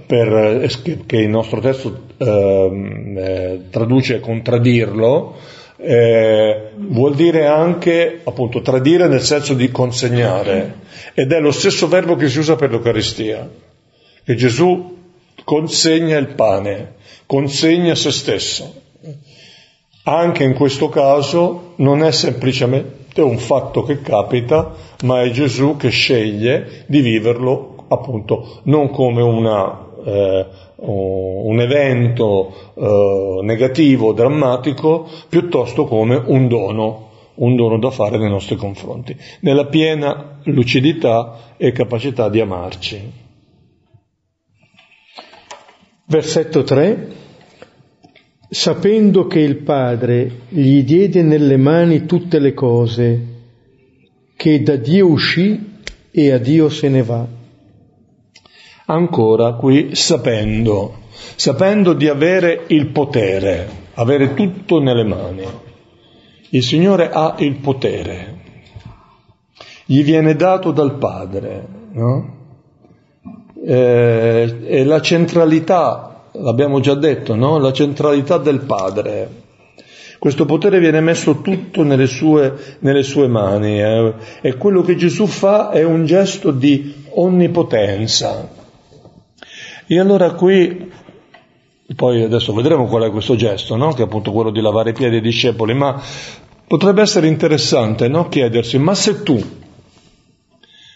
[SPEAKER 5] per, che il nostro testo ehm, eh, traduce contraddirlo, eh, vuol dire anche appunto tradire nel senso di consegnare ed è lo stesso verbo che si usa per l'Eucaristia, che Gesù consegna il pane, consegna se stesso. Anche in questo caso non è semplicemente un fatto che capita, ma è Gesù che sceglie di viverlo appunto non come una, eh, un evento eh, negativo, drammatico, piuttosto come un dono, un dono da fare nei nostri confronti, nella piena lucidità e capacità di amarci.
[SPEAKER 1] Versetto 3 sapendo che il Padre gli diede nelle mani tutte le cose, che da Dio uscì e a Dio se ne va.
[SPEAKER 5] Ancora qui sapendo, sapendo di avere il potere, avere tutto nelle mani. Il Signore ha il potere, gli viene dato dal Padre, no? eh, e la centralità l'abbiamo già detto, no? la centralità del Padre. Questo potere viene messo tutto nelle sue, nelle sue mani eh? e quello che Gesù fa è un gesto di onnipotenza. E allora qui, poi adesso vedremo qual è questo gesto, no? che è appunto quello di lavare i piedi ai discepoli, ma potrebbe essere interessante no? chiedersi, ma se tu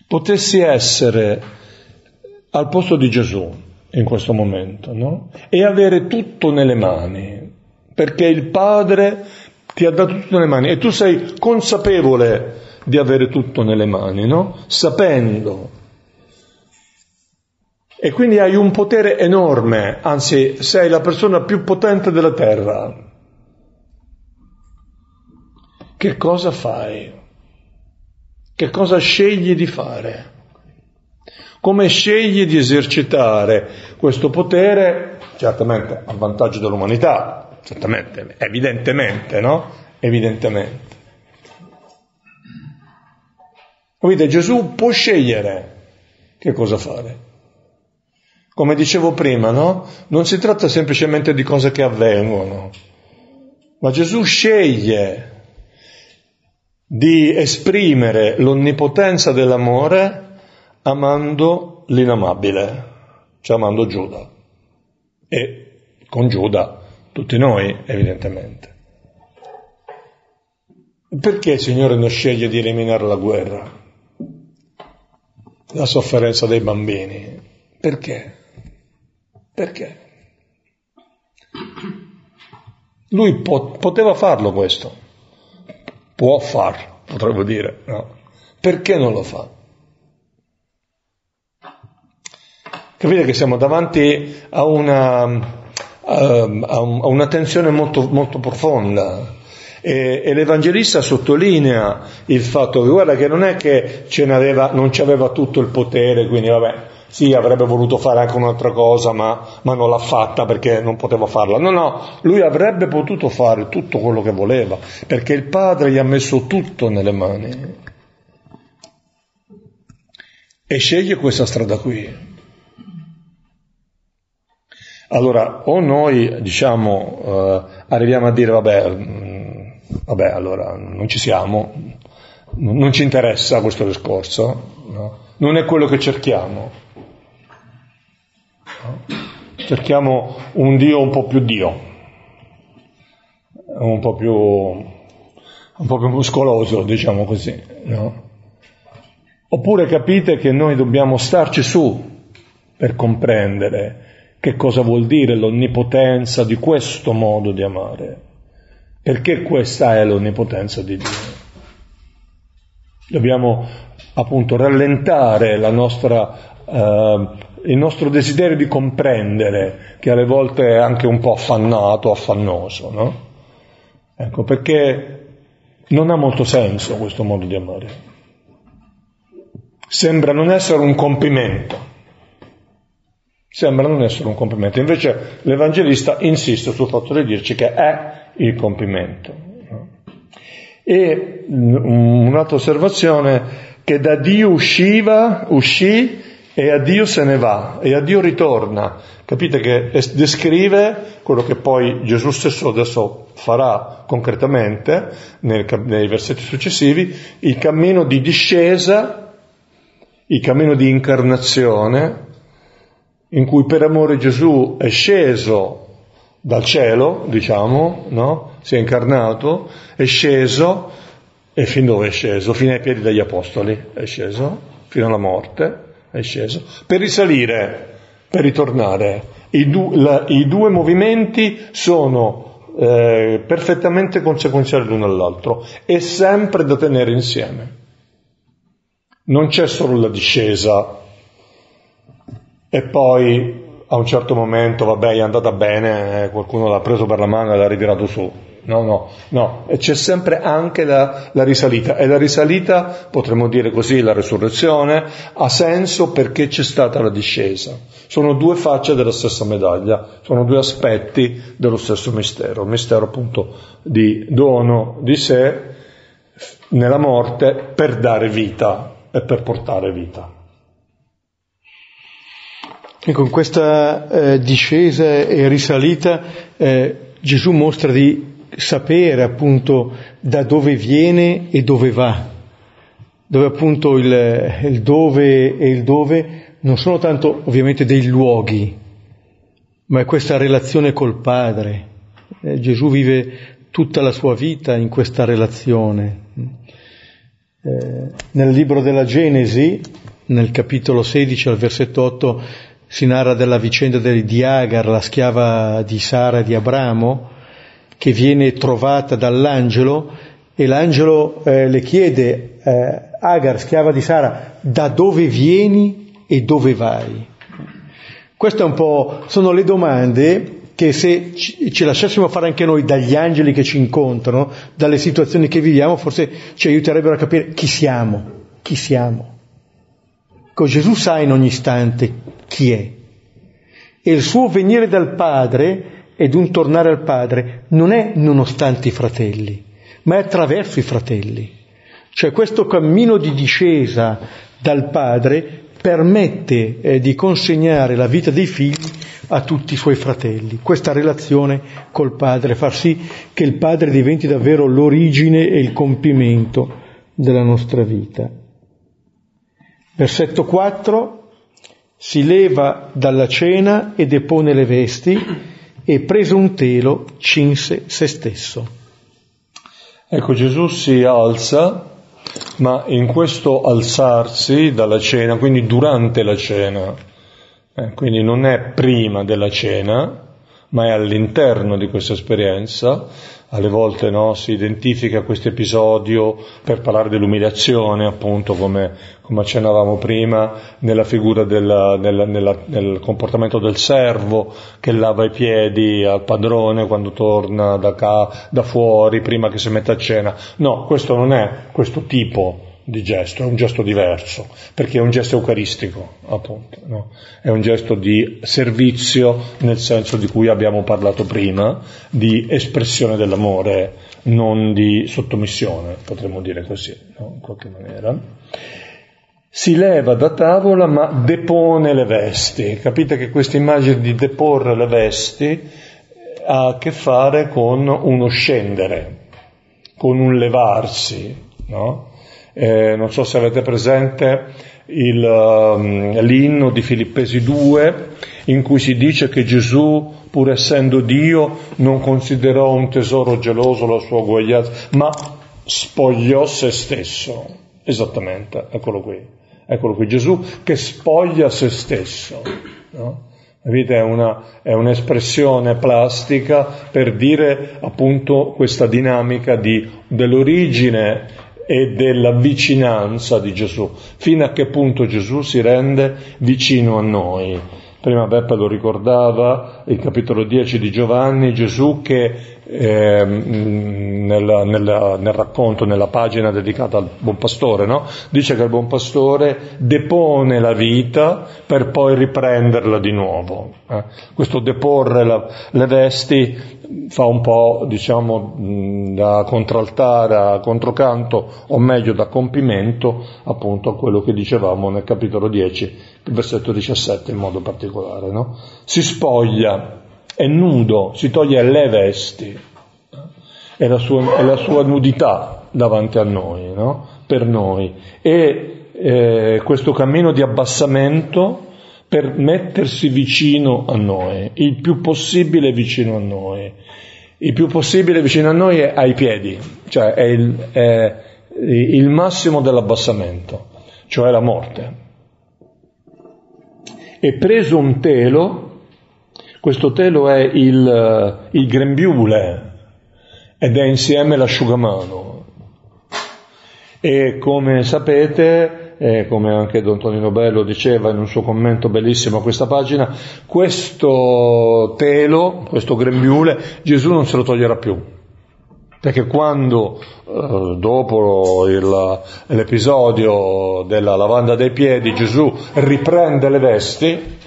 [SPEAKER 5] potessi essere al posto di Gesù, in questo momento, no? E avere tutto nelle mani, perché il Padre ti ha dato tutto nelle mani e tu sei consapevole di avere tutto nelle mani, no? Sapendo. E quindi hai un potere enorme, anzi sei la persona più potente della terra. Che cosa fai? Che cosa scegli di fare? Come sceglie di esercitare questo potere, certamente a vantaggio dell'umanità, certamente, evidentemente, no? Evidentemente. Capite? Gesù può scegliere che cosa fare. Come dicevo prima, no? Non si tratta semplicemente di cose che avvengono, ma Gesù sceglie di esprimere l'onnipotenza dell'amore amando l'inamabile, cioè amando Giuda. E con Giuda tutti noi, evidentemente. Perché il Signore non sceglie di eliminare la guerra? La sofferenza dei bambini? Perché? Perché? Lui po- poteva farlo questo, può farlo, potremmo dire, no? Perché non lo fa? Capite che siamo davanti a una, a una tensione molto, molto profonda. E, e, l'Evangelista sottolinea il fatto che guarda che non è che non ci aveva tutto il potere, quindi vabbè, sì, avrebbe voluto fare anche un'altra cosa, ma, ma, non l'ha fatta perché non poteva farla. No, no, lui avrebbe potuto fare tutto quello che voleva, perché il Padre gli ha messo tutto nelle mani. E sceglie questa strada qui. Allora, o noi diciamo, eh, arriviamo a dire vabbè, mm, vabbè, allora non ci siamo, non ci interessa questo discorso, no? non è quello che cerchiamo. No? Cerchiamo un Dio un po' più Dio, un po' più, un po' più muscoloso, diciamo così. No? Oppure capite che noi dobbiamo starci su per comprendere che cosa vuol dire l'onnipotenza di questo modo di amare. Perché questa è l'onnipotenza di Dio. Dobbiamo appunto rallentare nostra, eh, il nostro desiderio di comprendere, che alle volte è anche un po' affannato, affannoso, no? Ecco, perché non ha molto senso questo modo di amare. Sembra non essere un compimento Sembra non essere un compimento, invece l'Evangelista insiste sul fatto di dirci che è il compimento. E un'altra osservazione, che da Dio usciva, uscì e a Dio se ne va e a Dio ritorna. Capite che descrive quello che poi Gesù stesso adesso farà concretamente nei, nei versetti successivi, il cammino di discesa, il cammino di incarnazione, in cui per amore Gesù è sceso dal cielo, diciamo, no? si è incarnato, è sceso, e fin dove è sceso? Fino ai piedi degli apostoli è sceso, fino alla morte è sceso, per risalire, per ritornare. I, du- la, i due movimenti sono eh, perfettamente conseguenziali l'uno all'altro e sempre da tenere insieme. Non c'è solo la discesa e poi a un certo momento, vabbè, è andata bene, eh, qualcuno l'ha preso per la mano e l'ha ritirato su. No, no, no, e c'è sempre anche la, la, risalita e la risalita, potremmo dire così, la resurrezione, ha senso perché c'è stata la discesa. Sono due facce della stessa medaglia, sono due aspetti dello stesso mistero, il mistero appunto di dono di sé nella morte per dare vita e per portare vita.
[SPEAKER 1] Ecco, in questa eh, discesa e risalita eh, Gesù mostra di sapere appunto da dove viene e dove va, dove appunto il, il dove e il dove non sono tanto ovviamente dei luoghi, ma è questa relazione col Padre. Eh, Gesù vive tutta la sua vita in questa relazione. Eh, nel libro della Genesi, nel capitolo 16 al versetto 8, si narra della vicenda di Agar, la schiava di Sara e di Abramo, che viene trovata dall'angelo e l'angelo eh, le chiede, eh, Agar, schiava di Sara, da dove vieni e dove vai? Queste sono le domande che se ci lasciassimo fare anche noi dagli angeli che ci incontrano, dalle situazioni che viviamo, forse ci aiuterebbero a capire chi siamo, chi siamo. Ecco, Gesù sa in ogni istante chi è. E il suo venire dal Padre ed un tornare al Padre non è nonostante i fratelli, ma è attraverso i fratelli. Cioè questo cammino di discesa dal Padre permette eh, di consegnare la vita dei figli a tutti i suoi fratelli. Questa relazione col Padre, far sì che il Padre diventi davvero l'origine e il compimento della nostra vita. Versetto 4, si leva dalla cena e depone le vesti e preso un telo cinse se stesso.
[SPEAKER 5] Ecco, Gesù si alza, ma in questo alzarsi dalla cena, quindi durante la cena, eh, quindi non è prima della cena, ma è all'interno di questa esperienza, alle volte no, si identifica questo episodio per parlare dell'umiliazione, appunto come, come accennavamo prima, nella figura del, nella, nella, nel comportamento del servo che lava i piedi al padrone quando torna da, ca, da fuori, prima che si metta a cena. No, questo non è questo tipo di gesto, è un gesto diverso, perché è un gesto eucaristico, appunto, no? è un gesto di servizio nel senso di cui abbiamo parlato prima, di espressione dell'amore, non di sottomissione, potremmo dire così, no? in qualche maniera. Si leva da tavola ma depone le vesti, capite che questa immagine di deporre le vesti ha a che fare con uno scendere, con un levarsi, no? Eh, non so se avete presente il, um, l'inno di Filippesi 2 in cui si dice che Gesù, pur essendo Dio, non considerò un tesoro geloso la sua uguaglianza, ma spogliò se stesso. Esattamente, eccolo qui. Eccolo qui, Gesù che spoglia se stesso. No? Capite? È, una, è un'espressione plastica per dire appunto questa dinamica di, dell'origine e della vicinanza di Gesù, fino a che punto Gesù si rende vicino a noi. Prima Beppe lo ricordava, il capitolo 10 di Giovanni, Gesù che eh, nel, nel, nel, racconto, nella pagina dedicata al buon pastore, no? dice che il buon pastore depone la vita per poi riprenderla di nuovo. Eh? Questo deporre la, le vesti fa un po', diciamo, da contraltare a controcanto, o meglio da compimento, appunto a quello che dicevamo nel capitolo 10, il versetto 17 in modo particolare. No? Si spoglia, è nudo, si toglie le vesti, è la la sua nudità davanti a noi, no? per noi. E eh, questo cammino di abbassamento per mettersi vicino a noi, il più possibile vicino a noi. Il più possibile vicino a noi è ai piedi, cioè è il, è il massimo dell'abbassamento, cioè la morte. E preso un telo, questo telo è il, il grembiule ed è insieme l'asciugamano. E come sapete, eh, come anche Don Tonino Bello diceva in un suo commento bellissimo a questa pagina, questo telo, questo grembiule, Gesù non se lo toglierà più. Perché quando, eh, dopo il, l'episodio della lavanda dei piedi, Gesù riprende le vesti,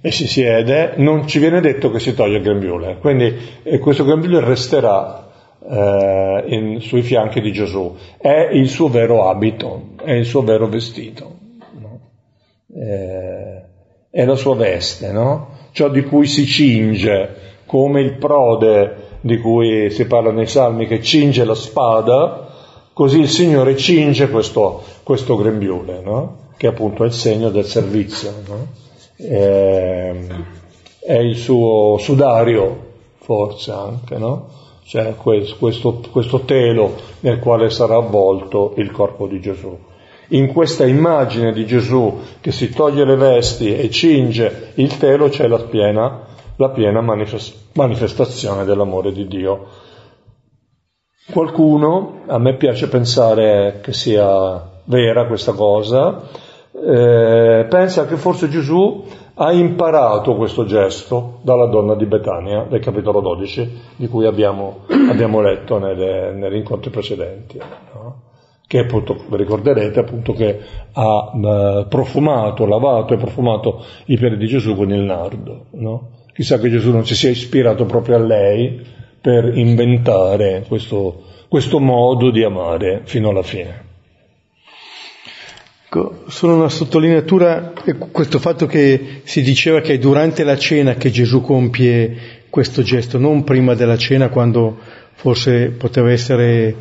[SPEAKER 5] e si siede, non ci viene detto che si toglie il grembiule. Quindi eh, questo grembiule resterà eh, in, sui fianchi di Gesù, è il suo vero abito, è il suo vero vestito, no? eh, è la sua veste, no? ciò di cui si cinge, come il prode di cui si parla nei salmi che cinge la spada, così il Signore cinge questo, questo grembiule, no? che appunto è il segno del servizio, eh, è il suo sudario forse anche, no? cioè questo, questo telo nel quale sarà avvolto il corpo di Gesù. In questa immagine di Gesù che si toglie le vesti e cinge il telo c'è la piena, la piena manifestazione dell'amore di Dio. Qualcuno, a me piace pensare che sia vera questa cosa, eh, pensa che forse Gesù ha imparato questo gesto dalla donna di Betania, del capitolo 12, di cui abbiamo, abbiamo letto nelle, negli incontri precedenti. No? Che appunto, ricorderete appunto che ha uh, profumato, lavato e profumato i piedi di Gesù con il nardo. No? Chissà che Gesù non si sia ispirato proprio a lei per inventare questo, questo modo di amare fino alla fine.
[SPEAKER 1] Ecco, solo una sottolineatura, questo fatto che si diceva che è durante la cena che Gesù compie questo gesto, non prima della cena quando forse poteva essere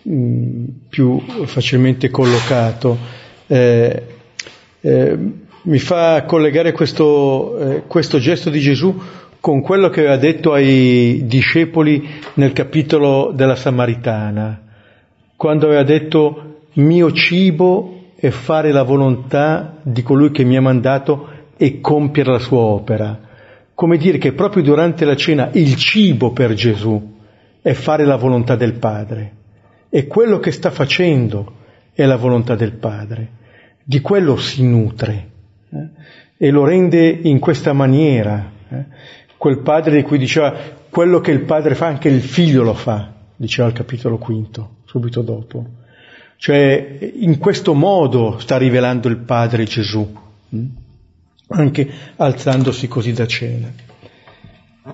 [SPEAKER 1] mh, più facilmente collocato. Eh, eh, mi fa collegare questo, eh, questo gesto di Gesù con quello che aveva detto ai discepoli nel capitolo della Samaritana, quando aveva detto mio cibo è fare la volontà di colui che mi ha mandato e compiere la sua opera. Come dire che proprio durante la cena il cibo per Gesù è fare la volontà del Padre. E quello che sta facendo è la volontà del Padre. Di quello si nutre. Eh? E lo rende in questa maniera. Eh? Quel Padre di cui diceva quello che il Padre fa anche il Figlio lo fa, diceva al capitolo quinto, subito dopo. Cioè, in questo modo sta rivelando il Padre Gesù, hm? anche alzandosi così da cena.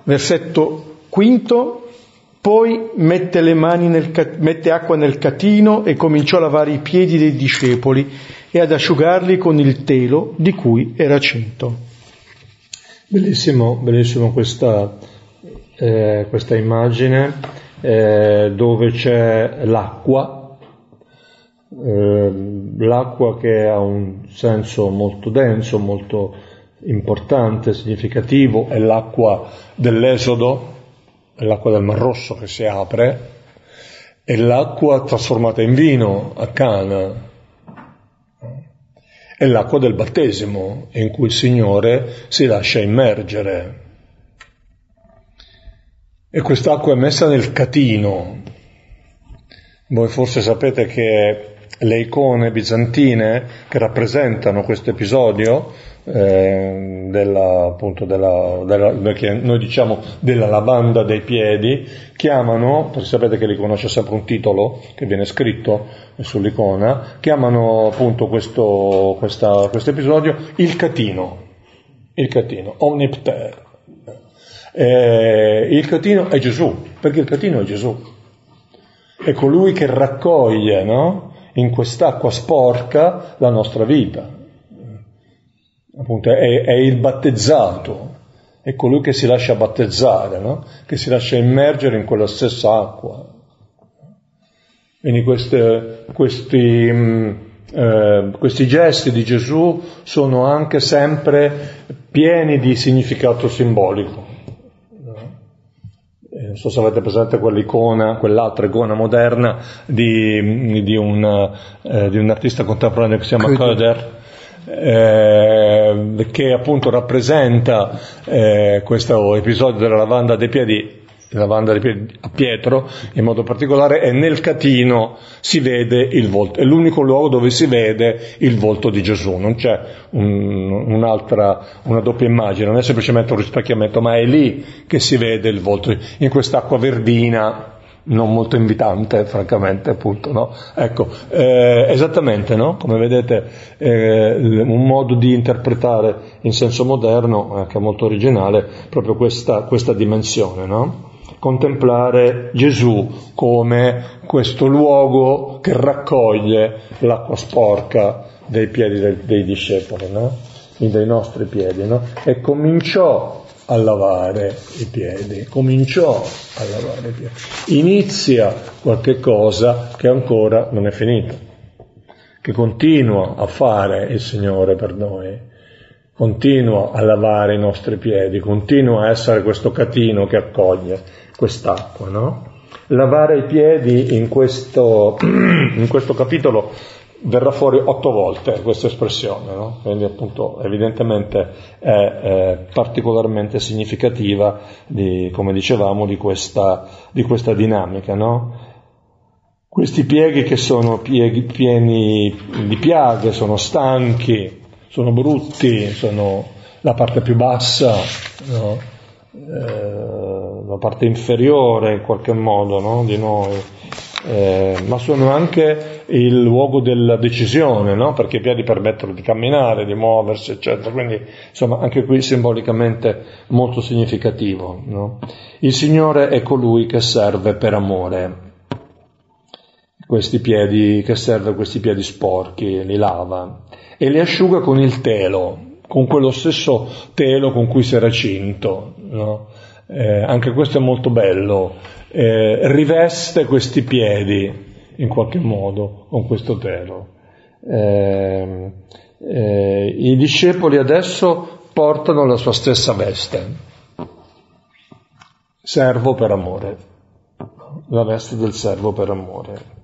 [SPEAKER 1] Versetto quinto, poi mette, nel, mette acqua nel catino e cominciò a lavare i piedi dei discepoli e ad asciugarli con il telo di cui era cinto.
[SPEAKER 5] Bellissimo, bellissimo questa, eh, questa immagine eh, dove c'è l'acqua Ehm, l'acqua che ha un senso molto denso, molto importante, significativo, è l'acqua dell'Esodo, è l'acqua del Mar Rosso che si apre, è l'acqua trasformata in vino a Cana, è l'acqua del battesimo in cui il Signore si lascia immergere. E quest'acqua è messa nel catino. Voi forse sapete che le icone bizantine che rappresentano questo episodio eh, della, appunto della, della, noi diciamo della lavanda dei piedi, chiamano, perché sapete che l'icona c'è sempre un titolo che viene scritto sull'icona, chiamano appunto questo episodio il catino, il catino, omnipter. Eh, il catino è Gesù, perché il catino è Gesù. È colui che raccoglie no? In quest'acqua sporca la nostra vita. Appunto, è, è il battezzato, è colui che si lascia battezzare, no? che si lascia immergere in quella stessa acqua. Quindi queste, questi, mh, eh, questi gesti di Gesù sono anche sempre pieni di significato simbolico. Non so se avete presente quell'icona, quell'altra icona moderna di, di, un, eh, di un, artista contemporaneo che si chiama Köder, eh, che appunto rappresenta eh, questo episodio della lavanda dei piedi lavanda a Pietro in modo particolare e nel catino si vede il volto, è l'unico luogo dove si vede il volto di Gesù, non c'è un, un'altra, una doppia immagine, non è semplicemente un rispecchiamento, ma è lì che si vede il volto, in quest'acqua verdina non molto invitante, francamente, appunto, no? Ecco, eh, esattamente, no? Come vedete, eh, un modo di interpretare in senso moderno, che è molto originale, proprio questa, questa dimensione, no? Contemplare Gesù come questo luogo che raccoglie l'acqua sporca dei piedi dei, dei discepoli, no? dei nostri piedi, no? E cominciò a lavare i piedi, cominciò a lavare i piedi. Inizia qualche cosa che ancora non è finita, che continua a fare il Signore per noi, continua a lavare i nostri piedi, continua a essere questo catino che accoglie quest'acqua, no? Lavare i piedi in questo, in questo capitolo verrà fuori otto volte questa espressione, no? quindi appunto evidentemente è, è particolarmente significativa di, come dicevamo, di questa, di questa dinamica. No? Questi pieghi che sono pieghi pieni di piaghe, sono stanchi, sono brutti, sono la parte più bassa, no? eh, la parte inferiore in qualche modo no? di noi eh, ma sono anche il luogo della decisione, no? perché i piedi permettono di camminare, di muoversi, eccetera. Quindi, insomma, anche qui simbolicamente molto significativo. No? Il Signore è colui che serve per amore questi piedi, che serve questi piedi sporchi, li lava e li asciuga con il telo, con quello stesso telo con cui si era cinto. No? Eh, anche questo è molto bello eh, riveste questi piedi in qualche modo con questo telo. Eh, eh, I discepoli adesso portano la sua stessa veste, servo per amore, la veste del servo per amore.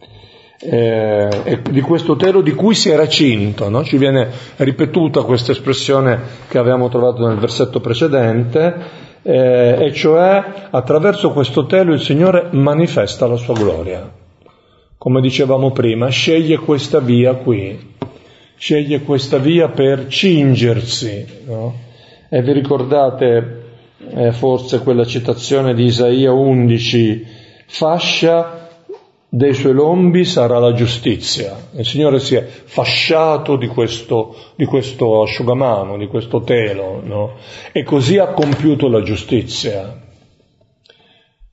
[SPEAKER 5] Eh, di questo telo di cui si era cinto, no? ci viene ripetuta questa espressione che avevamo trovato nel versetto precedente, eh, e cioè attraverso questo telo il Signore manifesta la sua gloria. Come dicevamo prima, sceglie questa via qui, sceglie questa via per cingersi. No? E vi ricordate eh, forse quella citazione di Isaia 11, fascia dei suoi lombi sarà la giustizia. Il Signore si è fasciato di questo, di questo asciugamano, di questo telo, no? e così ha compiuto la giustizia.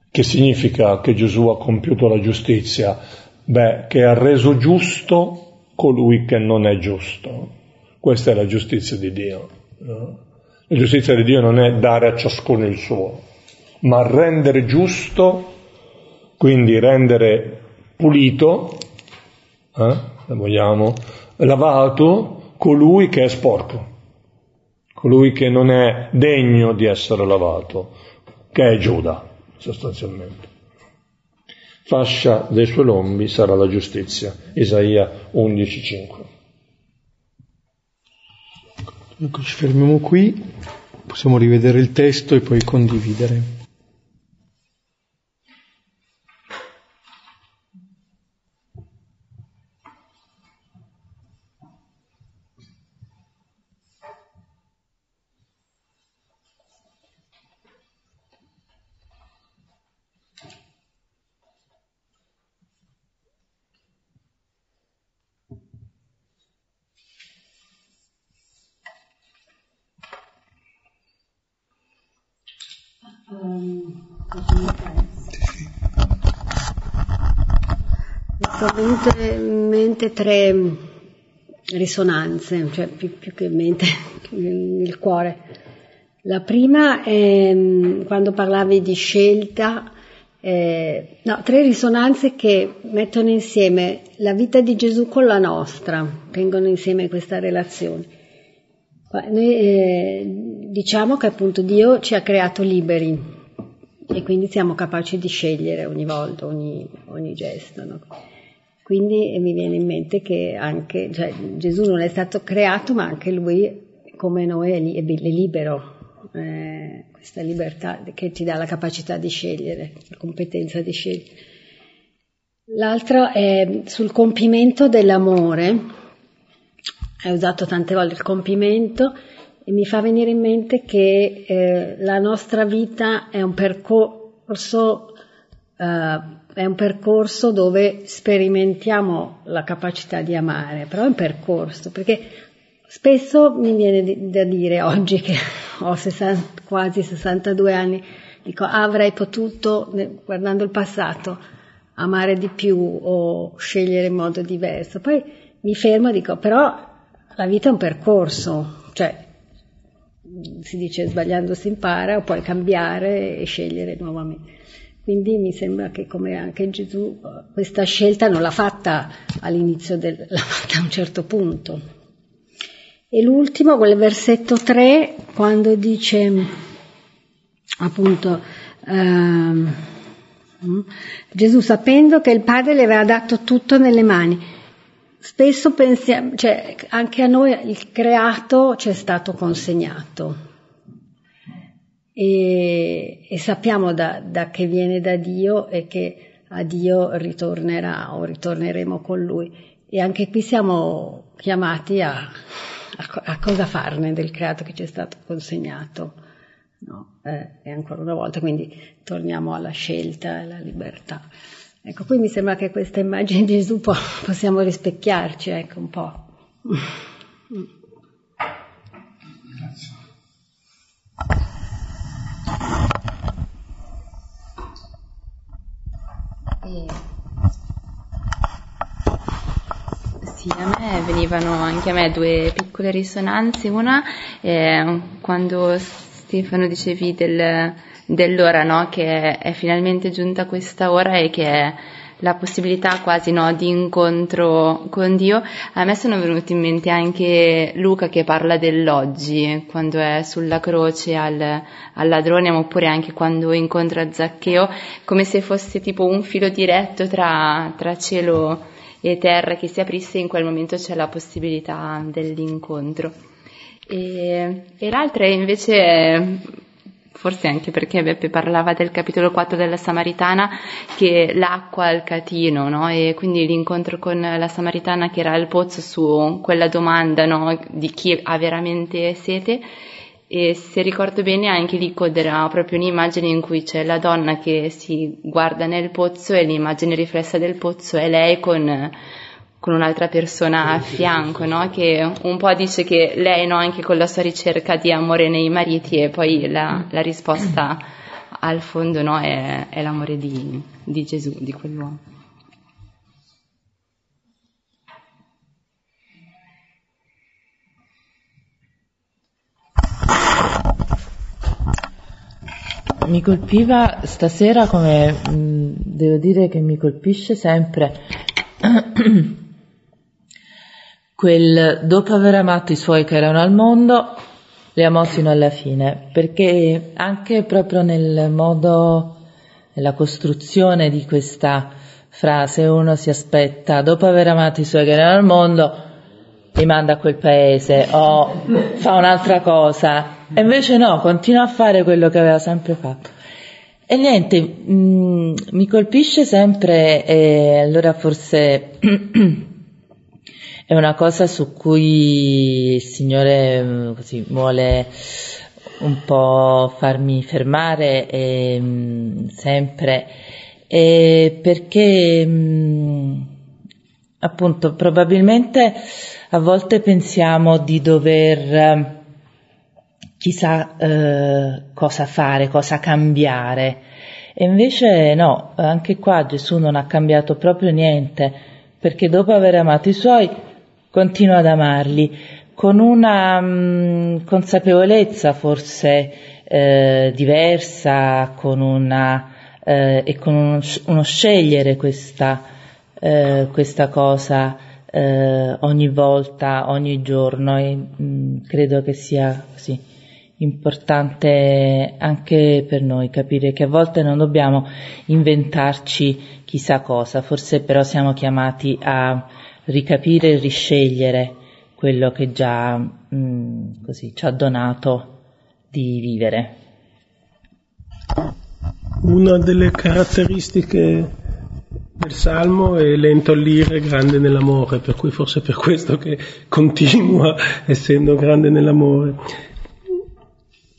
[SPEAKER 5] Che significa che Gesù ha compiuto la giustizia? Beh, che ha reso giusto colui che non è giusto. Questa è la giustizia di Dio. No? La giustizia di Dio non è dare a ciascuno il suo, ma rendere giusto, quindi rendere pulito, eh, vogliamo, lavato colui che è sporco, colui che non è degno di essere lavato, che è Giuda, sostanzialmente. Fascia dei suoi lombi sarà la giustizia. Isaia 11:5.
[SPEAKER 1] Ecco, ci fermiamo qui, possiamo rivedere il testo e poi condividere.
[SPEAKER 6] Mi sono in mente tre risonanze, cioè più, più che in mente, nel cuore. La prima è mm, quando parlavi di scelta, eh, no, tre risonanze che mettono insieme la vita di Gesù con la nostra, tengono insieme questa relazione. Noi eh, diciamo che appunto Dio ci ha creato liberi e quindi siamo capaci di scegliere ogni volta, ogni, ogni gesto. No? Quindi mi viene in mente che anche cioè, Gesù non è stato creato, ma anche lui, come noi, è, li, è libero. Eh, questa libertà che ti dà la capacità di scegliere, la competenza di scegliere. L'altro è sul compimento dell'amore. Hai usato tante volte il compimento e mi fa venire in mente che eh, la nostra vita è un percorso eh, è un percorso dove sperimentiamo la capacità di amare, però è un percorso, perché spesso mi viene da dire oggi che ho 60, quasi 62 anni, dico ah, avrei potuto, guardando il passato, amare di più o scegliere in modo diverso. Poi mi fermo e dico però la vita è un percorso, cioè si dice sbagliando si impara, o puoi cambiare e scegliere nuovamente. Quindi mi sembra che come anche Gesù questa scelta non l'ha fatta all'inizio, del, l'ha fatta a un certo punto. E l'ultimo, quel versetto 3, quando dice appunto ehm, Gesù sapendo che il Padre le aveva dato tutto nelle mani. Spesso pensiamo, cioè anche a noi il creato ci è stato consegnato e, e sappiamo da, da, che viene da Dio e che a Dio ritornerà o ritorneremo con Lui. E anche qui siamo chiamati a, a, a cosa farne del creato che ci è stato consegnato. No? Eh, e ancora una volta, quindi torniamo alla scelta e alla libertà. Ecco, qui mi sembra che questa immagine di Gesù po- possiamo rispecchiarci, ecco, un po'.
[SPEAKER 7] Grazie. E... Sì, a me venivano anche a me due piccole risonanze. Una, eh, quando Stefano dicevi del, dell'ora, no? che è finalmente giunta questa ora e che è la possibilità quasi no, di incontro con Dio, a me sono venuti in mente anche Luca che parla dell'oggi, quando è sulla croce al, al ladrone, oppure anche quando incontra Zaccheo, come se fosse tipo un filo diretto tra, tra cielo e terra che si aprisse in quel momento c'è la possibilità dell'incontro. E, e l'altra invece forse anche perché Beppe parlava del capitolo 4 della Samaritana, che l'acqua al catino, no? E quindi l'incontro con la Samaritana che era al pozzo su quella domanda, no? Di chi ha veramente sete. E se ricordo bene anche lì coderà proprio un'immagine in cui c'è la donna che si guarda nel pozzo e l'immagine riflessa del pozzo è lei con con un'altra persona a fianco, no? che un po' dice che lei no, anche con la sua ricerca di amore nei mariti e poi la, la risposta al fondo no, è, è, l'amore di, di Gesù, di quell'uomo.
[SPEAKER 8] Mi colpiva stasera come mh, devo dire che mi colpisce sempre quel dopo aver amato i suoi che erano al mondo, li amò fino alla fine, perché anche proprio nel modo, nella costruzione di questa frase uno si aspetta, dopo aver amato i suoi che erano al mondo, li manda a quel paese o fa un'altra cosa, e invece no, continua a fare quello che aveva sempre fatto. E niente, mh, mm, mi colpisce sempre, e allora forse è una cosa su cui il Signore mm, così, vuole un po' farmi fermare e, mm, sempre, e perché mm, appunto probabilmente a volte pensiamo di dover chissà eh, cosa fare, cosa cambiare. E invece no, anche qua Gesù non ha cambiato proprio niente, perché dopo aver amato i suoi continua ad amarli. Con una mh, mm, consapevolezza forse eh, diversa, con una, eh, e con uno, uno scegliere questa, eh, questa cosa eh, ogni volta, ogni giorno e mh, mm, credo che sia così importante anche per noi capire che a volte non dobbiamo inventarci chissà cosa, forse però siamo chiamati a ricapire e riscegliere quello che già mh, mm, così, ci ha donato di vivere.
[SPEAKER 3] Una delle caratteristiche del Salmo è lento all'ire, grande nell'amore, per cui forse è per questo che continua essendo grande nell'amore.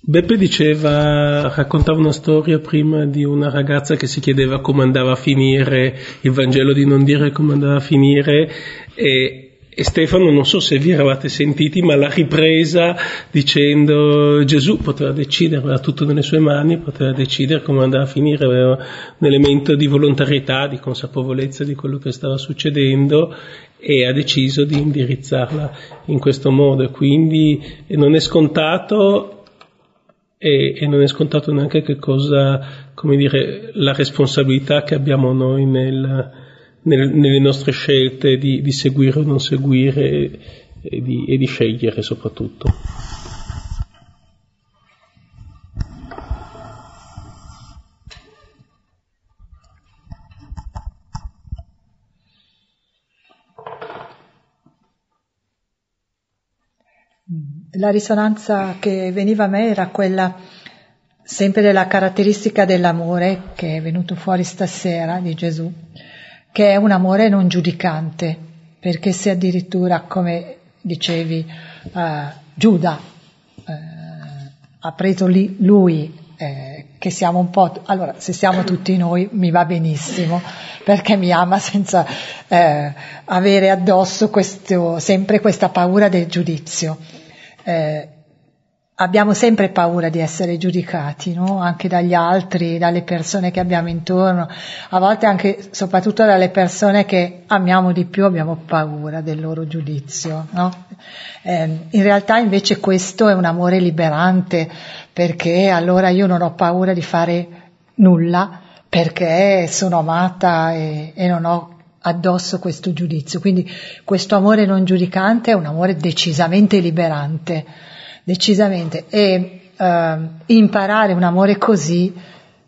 [SPEAKER 3] Beppe diceva, raccontava una storia prima di una ragazza che si chiedeva come andava a finire il Vangelo di non dire come andava a finire e, e Stefano, non so se vi eravate sentiti, ma l'ha ripresa dicendo Gesù poteva decidere, aveva tutto nelle sue mani, poteva decidere come andava a finire, aveva un elemento di volontarietà, di consapevolezza di quello che stava succedendo e ha deciso di indirizzarla in questo modo. Quindi non è scontato e, e, non è scontato neanche che cosa, come dire, la responsabilità che abbiamo noi nel, nel, nelle nostre scelte di, di, seguire o non seguire e di, e di scegliere soprattutto.
[SPEAKER 9] La risonanza che veniva a me era quella sempre della caratteristica dell'amore che è venuto fuori stasera di Gesù, che è un amore non giudicante, perché se addirittura, come dicevi, uh, Giuda uh, ha preso lì lui, eh, che siamo un po', allora se siamo tutti noi mi va benissimo, perché mi ama senza eh, avere addosso questo, sempre questa paura del giudizio eh, abbiamo sempre paura di essere giudicati, no? anche dagli altri, dalle persone che abbiamo intorno, a volte anche, soprattutto dalle persone che amiamo di più, abbiamo paura del loro giudizio. No? Eh, in realtà invece questo è un amore liberante, perché allora io non ho paura di fare nulla, perché sono amata e, e non ho addosso questo giudizio. Quindi questo amore non giudicante è un amore decisamente liberante, decisamente. E eh, imparare un amore così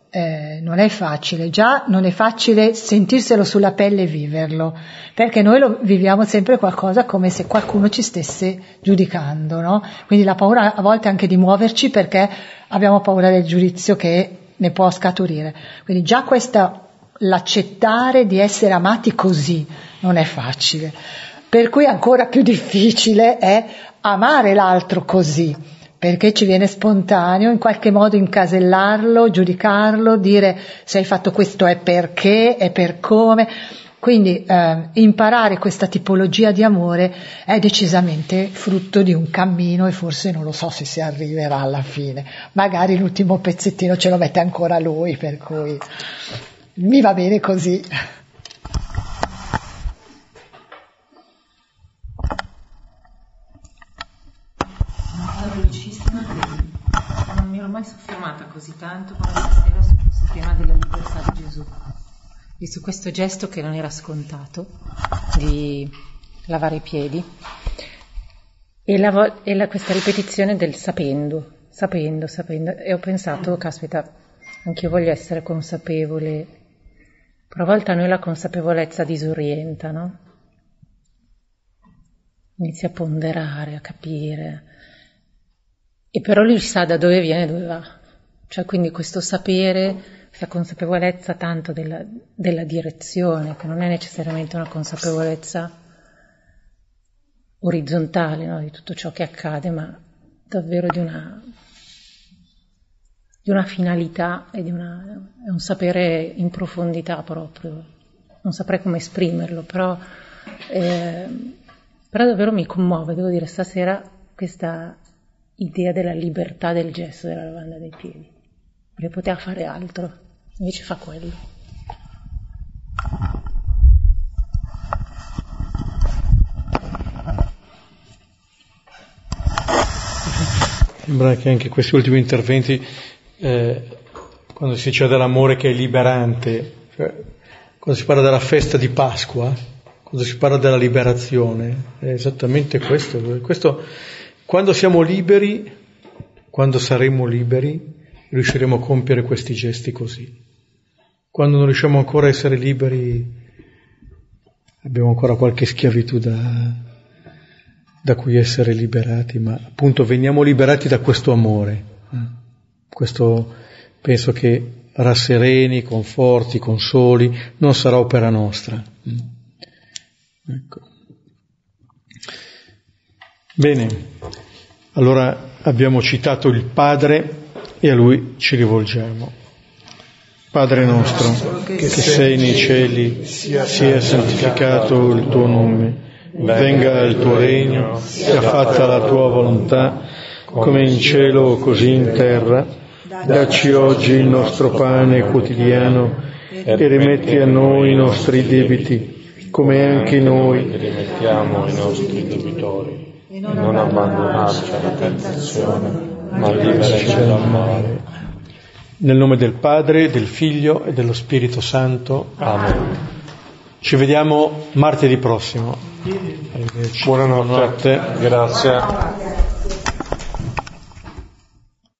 [SPEAKER 9] eh, non è facile, già non è facile sentirselo sulla pelle e viverlo, perché noi lo viviamo sempre qualcosa come se qualcuno ci stesse giudicando, no? Quindi la paura a volte anche di muoverci perché abbiamo paura del giudizio che ne può scaturire. Quindi già questa l'accettare di essere amati così non è facile. Per cui ancora più difficile è amare l'altro così, perché ci viene spontaneo in qualche modo incasellarlo, giudicarlo, dire se hai fatto questo è perché, è per come. Quindi eh, imparare questa tipologia di amore è decisamente frutto di un cammino e forse non lo so se si arriverà alla fine. Magari l'ultimo pezzettino ce lo mette ancora lui, per cui mi va bene così.
[SPEAKER 10] Non mi ero mai soffermata così tanto come stasera su questo tema della libertà di Gesù. E su questo gesto che non era scontato di lavare i piedi. E, la, e la, questa ripetizione del sapendo, sapendo, sapendo. E ho pensato, caspita, anche io voglio essere consapevole però a volte a noi la consapevolezza disorienta, no? Inizia a ponderare, a capire. E però lui sa da dove viene e dove va. Cioè quindi questo sapere, questa consapevolezza tanto della, della direzione, che non è necessariamente una consapevolezza orizzontale no? di tutto ciò che accade, ma davvero di una di una finalità e di una, un sapere in profondità proprio. Non saprei come esprimerlo, però, eh, però davvero mi commuove, devo dire, stasera questa idea della libertà del gesto della lavanda dei piedi, perché poteva fare altro, invece fa quello.
[SPEAKER 1] Sembra che anche questi ultimi interventi, eh, quando si dice dell'amore che è liberante, cioè, quando si parla della festa di Pasqua, quando si parla della liberazione, è esattamente questo. questo quando siamo liberi, quando saremo liberi, riusciremo a compiere questi gesti così. Quando non riusciamo ancora a essere liberi, abbiamo ancora qualche schiavitù da, da cui essere liberati, ma appunto veniamo liberati da questo amore. Questo penso che rassereni, conforti, consoli, non sarà opera nostra. Mm. Ecco. Bene, allora abbiamo citato il Padre e a Lui ci rivolgiamo. Padre nostro, che sei nei cieli, sia santificato il tuo nome venga il tuo regno, sia fatta la tua volontà, come in cielo così in terra. Dacci oggi il nostro pane quotidiano e rimetti a noi i nostri debiti, come anche noi
[SPEAKER 5] rimettiamo i nostri debitori. E non abbandonarci alla tentazione, ma liberaci dal male.
[SPEAKER 1] Nel nome del Padre, del Figlio e dello Spirito Santo.
[SPEAKER 5] Amen.
[SPEAKER 1] Ci vediamo martedì prossimo.
[SPEAKER 5] Buonanotte. Buonanotte. Grazie.